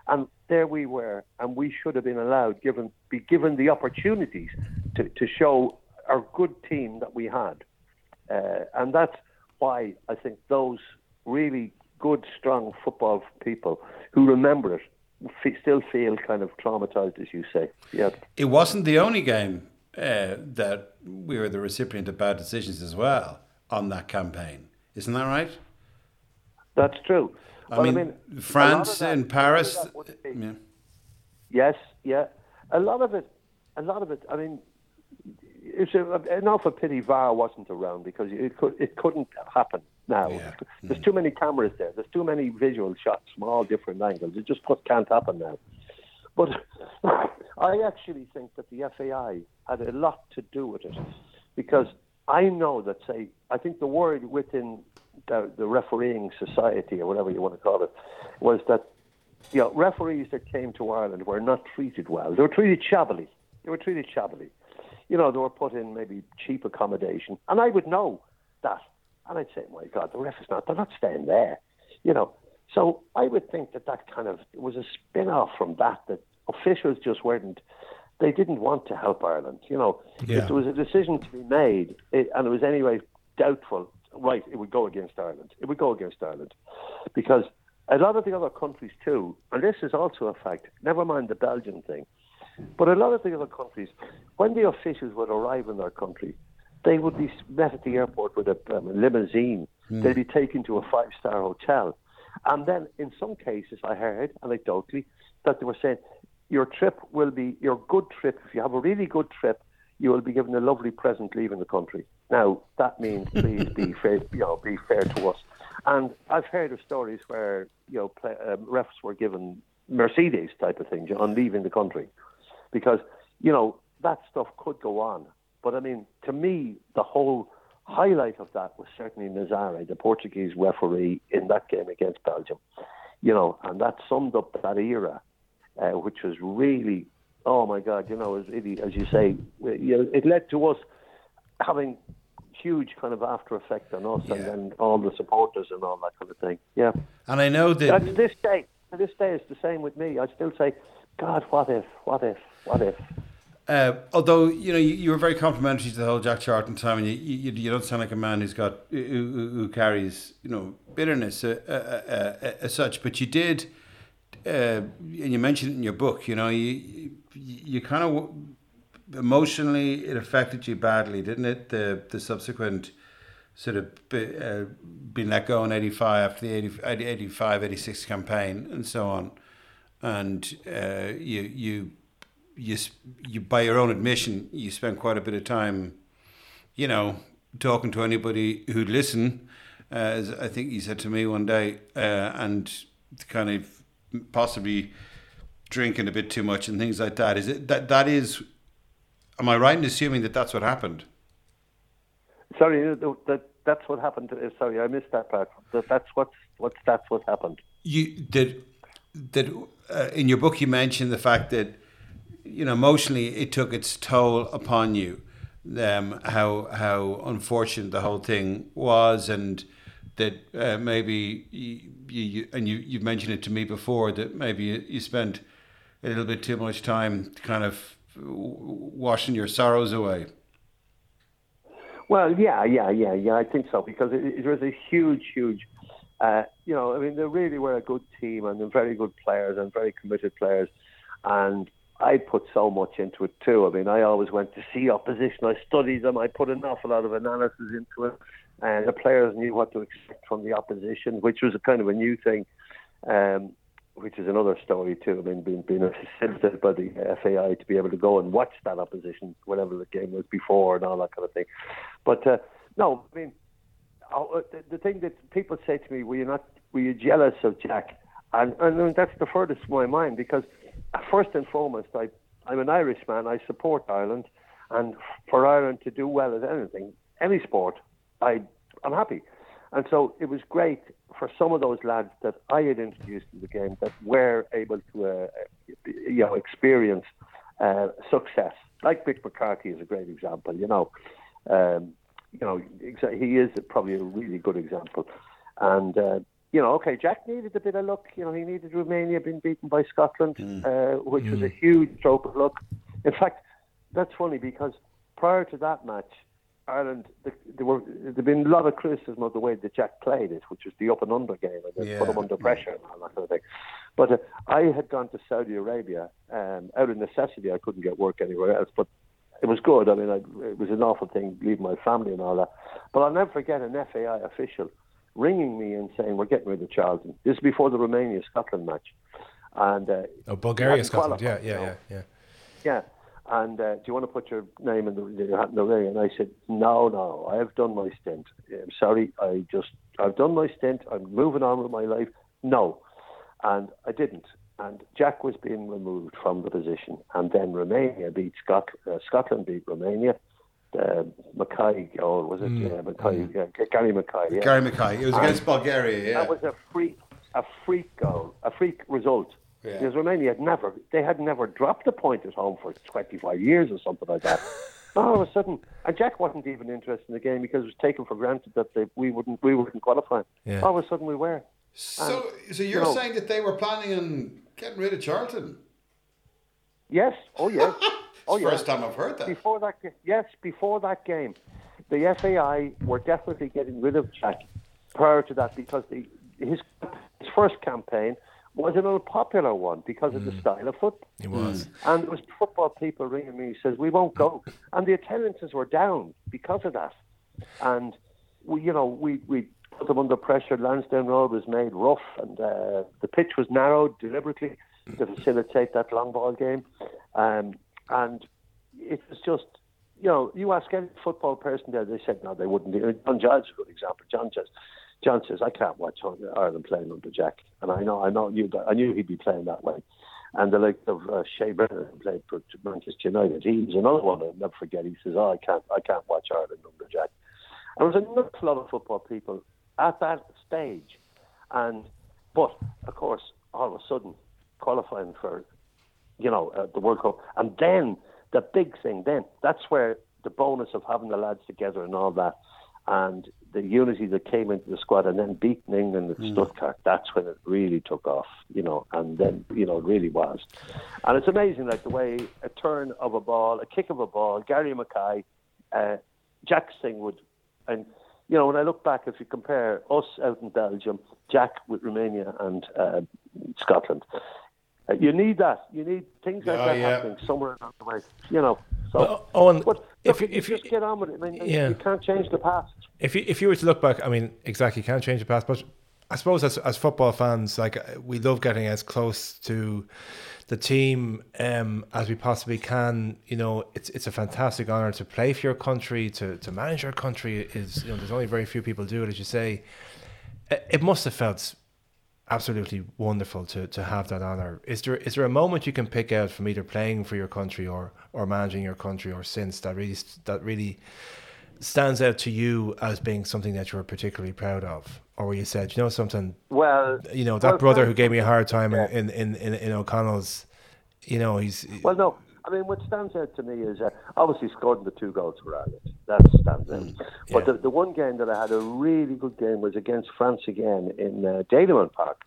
and there we were, and we should have been allowed, given be given the opportunities to, to show our good team that we had, uh, and that's why I think those really good, strong football people who remember it f- still feel kind of traumatized, as you say. Yeah. It wasn't the only game uh, that we were the recipient of bad decisions as well on that campaign. Isn't that right? That's true. I Well, mean, lot of France that- and a lot of Paris. be- yeah. Yes, yeah. A lot of it, a lot of it. I mean, it's a, an awful pity VAR wasn't around because it could, it couldn't happen now. Yeah. There's mm. too many cameras there. There's too many visual shots from all different angles. It just can't happen now. But [laughs] I actually think that the FAI had a lot to do with it because I know that, say, I think the word within the, the refereeing society or whatever you want to call it was that you know, referees that came to Ireland were not treated well. They were treated shabbily. They were treated shabbily. You know, they were put in maybe cheap accommodation. And I would know that. And I'd say, my God, the ref is not, they're not staying there. You know, so I would think that that kind of it was a spin off from that, that officials just weren't, they didn't want to help Ireland. You know, Yeah. if there was a decision to be made, it, and it was anyway doubtful, right, it would go against Ireland. It would go against Ireland. Because a lot of the other countries too, and this is also a fact, never mind the Belgian thing, but a lot of the other countries, when the officials would arrive in their country, they would be met at the airport with a um, limousine. They'd be taken to a five star hotel. And then in some cases, I heard anecdotally that they were saying, your trip will be, your good trip, if you have a really good trip, you will be given a lovely present leaving the country. Now, that means please be fair, you know, be fair to us. And I've heard of stories where, you know, play, um, refs were given Mercedes type of thing on leaving the country because you know that stuff could go on. But I mean, to me, the whole highlight of that was certainly Nazare, the Portuguese referee in that game against Belgium. You know, and that summed up that era, uh, which was really, oh my God, you know, really, as you say, you know, it led to us having huge kind of after effect on us, and Yeah. then all the supporters and all that kind of thing. Yeah, And I know that that's this day. to this day, it's the same with me. I still say, God, what if, what if, what if? Uh, although you know you, you, were very complimentary to the whole Jack Charlton time, and you, you, you don't sound like a man who's got who, who carries you know bitterness uh, uh, uh, uh, as such. But you did, uh, and you mentioned it in your book. You know, you you kind of emotionally it affected you badly, didn't it? The the subsequent sort of be, uh, being let go in 85 after the 80, 85 86 campaign and so on. And uh, you you you you by your own admission you spent quite a bit of time you know talking to anybody who'd listen. Uh, as I think you said to me one day uh, and kind of possibly drinking a bit too much and things like that. Is it that that is am I right in assuming that that's what happened Sorry, that that's what happened. Uh, sorry, I missed that part. That, that's what what that's what happened. You did that uh, in your book. You mentioned the fact that you know emotionally it took its toll upon you. Um, how how unfortunate the whole thing was, and that uh, maybe you, you and you you mentioned it to me before that maybe you, you spent a little bit too much time kind of washing your sorrows away. Well, yeah, yeah, yeah, yeah. I think so because it, it was a huge, huge. Uh, you know, I mean, they really were a good team and they're very good players and very committed players, and I put so much into it too. I mean, I always went to see opposition. I studied them. I put an awful lot of analysis into it, and the players knew what to expect from the opposition, which was a kind of a new thing. Um, which is another story too. I mean, being being assisted by the FAI to be able to go and watch that opposition, whatever the game was before, and all that kind of thing. But uh, no, I mean, uh, the, the thing that people say to me, "Were you not? Were you jealous of Jack?" And and that's the furthest from my mind because uh, first and foremost, I I'm an Irishman. I support Ireland, and for Ireland to do well at anything, any sport, I I'm happy. And so it was great for some of those lads that I had introduced to the game that were able to, uh, you know, experience uh, success. Like Mick McCarthy is a great example. You know, um, you know, he is probably a really good example. And uh, you know, okay, Jack needed a bit of luck. You know, he needed Romania being beaten by Scotland, mm. uh, which mm. was a mm. huge stroke of luck. In fact, that's funny because prior to that match, Ireland, there were there'd been a lot of criticism of the way that Jack played it, which was the up and under game, and yeah. put him under pressure and all that sort of thing. But uh, I had gone to Saudi Arabia um, out of necessity. I couldn't get work anywhere else, but it was good. I mean, I, it was an awful thing leaving my family and all that. But I'll never forget an FAI official ringing me and saying, "We're getting rid of Charlton." This is before the Romania Scotland match, and uh, oh, Bulgaria Scotland, yeah, yeah, yeah, yeah, yeah and uh, do you want to put your name in the, in the ring? And I said, no, no, I have done my stint. I'm sorry, I just, I've done my stint. I'm moving on with my life. No. And I didn't. And Jack was being removed from the position. And then Romania beat Scot- uh, Scotland beat Romania. Uh, Mackay, or was it mm. uh, Mackay? Mm. Gary Mackay. Yeah. Gary Mackay. It was against Bulgaria. Yeah. That was a freak, a freak goal, a freak result. Yeah. Because Romania had never, they had never dropped a point at home for 25 years or something like that. [laughs] All of a sudden, and Jack wasn't even interested in the game because it was taken for granted that they, we wouldn't we wouldn't qualify. Yeah. All of a sudden, we were. So, and, so you're you know, saying that they were planning on getting rid of Charlton? Yes. Oh, [laughs] yes. oh, yes. First time I've heard that. Before that, yes, before that game, the FAI were definitely getting rid of Jack. Prior to that, because the, his his first campaign was an unpopular one because of mm. the style of football. It was. And there was football people ringing me, says, we won't go. [laughs] And the attendances were down because of that. And, we, you know, we, we put them under pressure. Lansdowne Road was made rough and uh, the pitch was narrowed deliberately to facilitate that long ball game. Um, and it was just, you know, you ask any football person there, they said, no, they wouldn't. John Giles is a good example. John just John says, I can't watch Ireland playing under Jack. And I know, I know, I knew he'd be playing that way. And the like of uh, Shay Brennan played for Manchester United. He was another one I'll never forget. He says, "Oh, I can't, I can't watch Ireland under Jack." And there was a lot of football people at that stage, and but of course, all of a sudden, qualifying for, you know, uh, the World Cup, and then the big thing, then that's where the bonus of having the lads together and all that, and the unity that came into the squad and then beating England at Mm. Stuttgart, that's when it really took off, you know, and then, you know, it really was. And it's amazing, like the way a turn of a ball, a kick of a ball, Gary Mackay, uh, Jack Singwood, and, you know, when I look back, if you compare us out in Belgium, Jack with Romania and uh, Scotland, uh, you need that. You need things like Oh, that yeah. happening somewhere along the way, you know. So, Well, Eoin, but if look, you- if you- just get on with it. I mean, Yeah. you can't change the past. If you if you were to look back, I mean, exactly, you can't change the past, but I suppose as as football fans, like uh, we love getting as close to the team um, as we possibly can. You know, it's it's a fantastic honor to play for your country, to to manage your country. Is you know, there's only very few people do it, as you say. It, it must have felt absolutely wonderful to to have that honor. Is there is there a moment you can pick out from either playing for your country or or managing your country or since that really that really stands out to you as being something that you're particularly proud of, or where you said, you know, something, Well, you know, that well, brother who gave me a hard time Yeah. in, in, in, in O'Connell's, you know, he's Well, no. I mean, what stands out to me is uh, obviously scoring the two goals for Ireland. That stands out. But yeah. the, the one game that I had a really good game was against France again in uh, Park,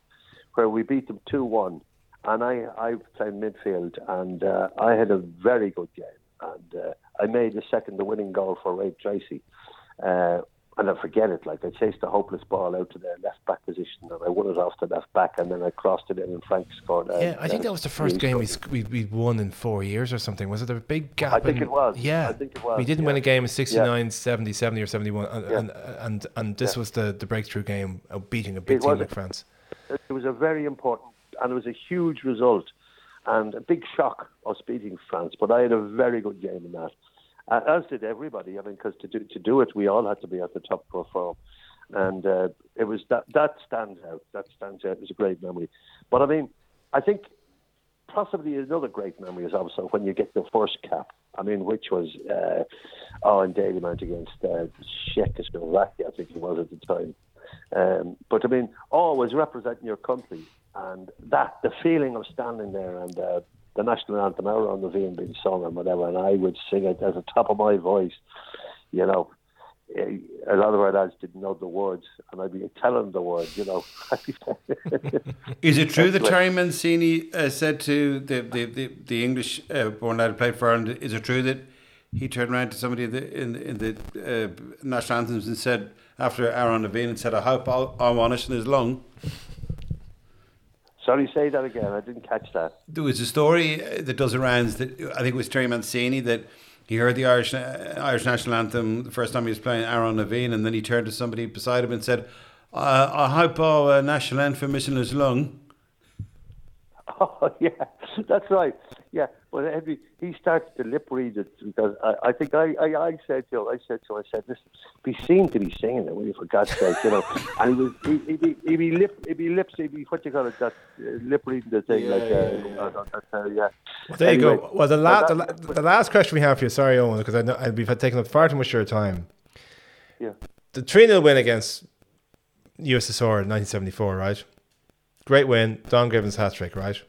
where we beat them 2 1. And I, I played midfield, and uh, I had a very good game. And uh, I made the second, the winning goal for Ray Treacy. And I forget it. Like I chased a hopeless ball out to their left back position, and I won it off the left back, and then I crossed it in, and Frank scored. Uh, yeah, I think that was the first game we, sc- we we won in four years or something. Was it a big gap? I think in- it was. Yeah, I think it was, We didn't win a game in 69, 70, 70 or seventy one, and Yeah. and, and and this Yeah. was the the breakthrough game of beating a big It team like France. it was a very important and it was a huge result and a big shock us beating France. But I had a very good game in that, uh, as did everybody. I mean, because to do to do it, we all had to be at the top form, and uh, it was that that stands out. That stands out. It was a great memory. But I mean, I think possibly another great memory is also when you get the first cap. I mean, which was uh, oh, in Dalymount against uh, Czechoslovakia, I think it was at the time. Um, but I mean, always representing your country and that the feeling of standing there and uh, the national anthem out on the vein being sung and whatever, and I would sing it at the top of my voice, you know. Eh, A lot of our lads didn't know the words, and I'd be telling them the words, you know. [laughs] Is it true that Terry Mancini uh, said to the the, the, the English uh, born lad who played for Ireland? Is it true that he turned around to somebody in the, in, in the uh, national anthems and said after Amhrán na bhFiann and said, "I hope I'll, I'm on it in his lung." Sorry, say that again. I didn't catch that. There was a story uh, that does the rounds that I think it was Terry Mancini that he heard the Irish uh, Irish national anthem the first time he was playing Amhrán na bhFiann, and then he turned to somebody beside him and said, uh, "I hope our uh, national anthem is in his lung." [laughs] Oh yeah, that's right. Yeah, well, Henry, he started to lip read it because I, I think I, I, I said to him, I said to him, I said, listen, be seen to be singing it, will you, for God's sake, you know? [laughs] And he was, he, he'd be, he'd be lip, he'd be lips, he'd be what you call it, that uh, lip reading the thing, like, uh, uh, that, uh, yeah. Well, there you go. Well, the, la- so the, that- la- the last question we have for you, sorry, Eoin, because I know I've been taking up far too much of your time. Yeah. The 3 0 win against USSR in 1974, right? Great win. Don Givens hat trick, right?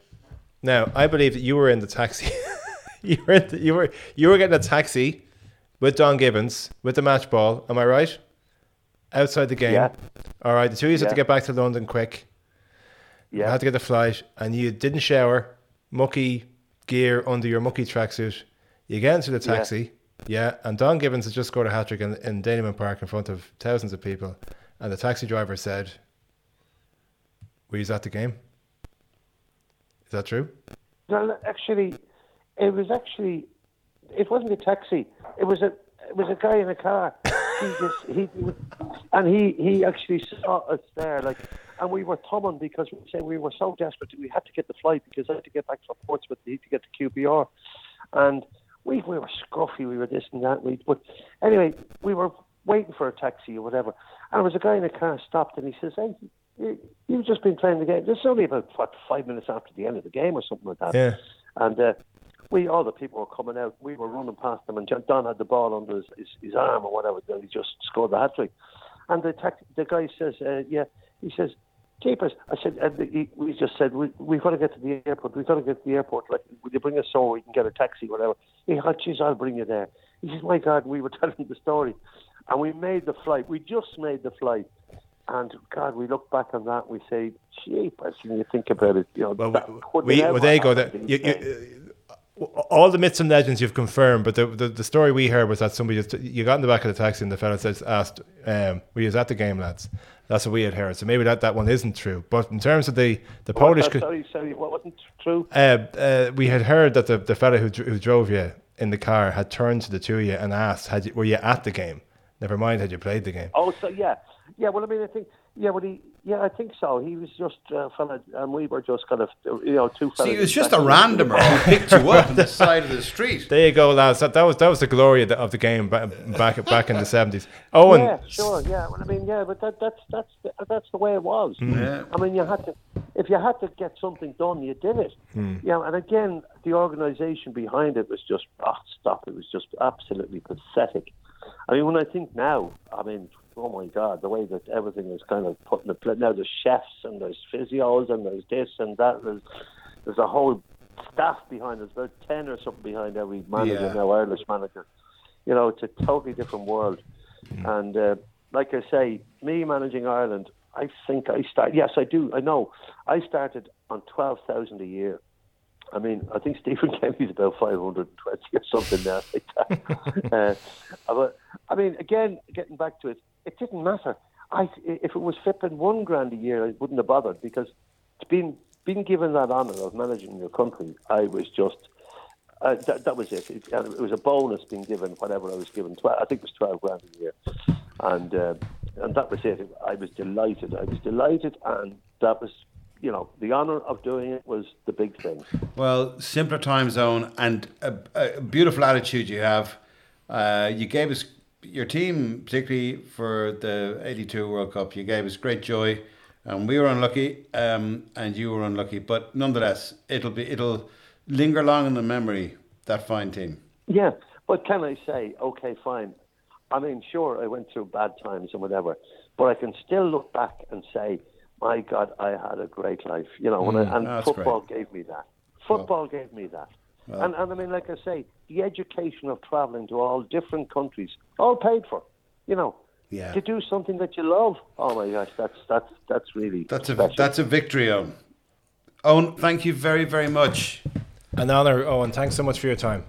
Now, I believe that you were in the taxi. [laughs] you were in the, you were you were getting a taxi with Don Givens with the match ball. Am I right? Outside the game. Yeah. All right. The two of you had to get back to London quick. You Yeah. had to get the flight, and you didn't shower. Mucky gear under your mucky tracksuit. You get into the taxi. Yeah. And Don Givens has just scored a hat trick in, in Dalymount Park in front of thousands of people. And the taxi driver said, Were you at the game? Is that true? Well, actually, it was actually, it wasn't a taxi. It was a, it was a guy in a car. [laughs] He just, he, and he, he actually saw us there, like, and we were thumbing because we said we were so desperate. That we had to get the flight because I had to get back to Portsmouth to get to QPR, and we we were scruffy. We were this and that. We, but anyway, we were waiting for a taxi or whatever, and there was a guy in a car stopped, and he says, "Hey." You- You've just been playing the game. This is only about what five minutes after the end of the game or something like that. Yeah. And uh, we, all the people were coming out. We were running past them, and John Don had the ball under his, his, his arm or whatever. Then he just scored the hat trick. And the tax, the guy says, uh, "Yeah," he says, "Keepers." I said, and he, we just said, we, "We've got to get to the airport. We've got to get to the airport. Like, will you bring us somewhere we can get a taxi, whatever?" He said, "Geez, I'll bring you there." He says, "My God," we were [laughs] telling the story. and we made the flight. We just made the flight, and God, we look back on that. and We say, "Gee, when you think about it, you know, Well, we, could we, never well, there you go. That, you, you, all the myths and legends you've confirmed, but the, the, the story we heard was that somebody just you got in the back of the taxi and the fella says asked, um, "Were you at the game, lads?" That's what we had heard. So maybe that, that one isn't true. But in terms of the the What- Polish, uh, sorry, sorry, what wasn't true? uh, uh, we had heard that the, the fella who, who drove you in the car had turned to the two of you and asked, "Had you, were you at the game?" Never mind, had you played the game? Oh, so yeah, yeah. Well, I mean, I think, yeah, well, he, yeah, I think so. He was just uh, fella, and we were just kind of, you know, two. See, fellas it was just a exactly- randomer who [laughs] picked you up on the side of the street. There you go, lads. That, that was that was the glory of the, of the game back back, back in the seventies. Eoin, Yeah, sure. Yeah, well, I mean, yeah, but that, that's that's the, that's the way it was. Yeah. I mean, you had to, if you had to get something done, you did it. Yeah, and again, the organisation behind it was just, oh, stop! It was just absolutely pathetic. I mean, when I think now, I mean, oh my God, the way that everything is kind of put in the plate. Now there's chefs and there's physios and there's this and that. There's there's a whole staff behind. There's about ten or something behind every manager Yeah. now, Irish manager. You know, it's a totally different world. And uh, like I say, me managing Ireland, I think I start. Yes, I do. I know. I started on twelve thousand a year. I mean, I think Stephen [laughs] Kenny's about five hundred and twenty or something now. Like that. [laughs] uh, but I mean, again, getting back to it, it didn't matter. I if it was flipping one grand a year, I wouldn't have bothered because it's been being given that honour of managing your country. I was just uh, that, that was it. It, it was a bonus being given whatever I was given. 12, I think it was twelve grand a year, and uh, and that was it. I was delighted. I was delighted, and that was you know the honour of doing it was the big thing. Well, simpler time zone and a, a beautiful attitude you have. Uh, you gave us your team, particularly for the '82 World Cup. You gave us great joy, and we were unlucky, um, and you were unlucky. But nonetheless, it'll be it'll linger long in the memory that fine team. Yeah, but can I say, okay, fine. I mean, sure, I went through bad times and whatever, but I can still look back and say, my God, I had a great life. You know, when I, and football gave me that. Football gave me that. Well. and, and I mean, like I say, the education of traveling to all different countries, all paid for. You know, Yeah. to do something that you love. Oh my gosh, that's that's that's really That's a special. that's a victory, Eoin. Eoin, thank you very very much. An honour, Eoin. Thanks so much for your time.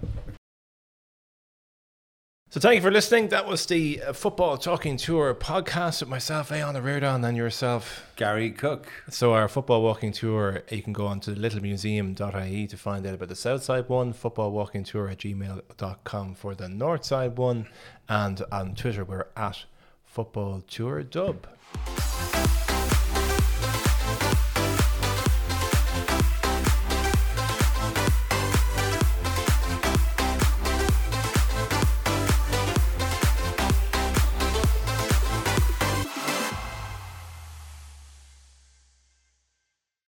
So thank you for listening. That was the uh, Football Walking Tour podcast with myself, Eoin Reardon, and yourself. Gary Cook. So our football walking tour, you can go on to littlemuseum.ie to find out about the south side one, football walking tour at gmail.com for the north side one, and on Twitter we're at football tour dub.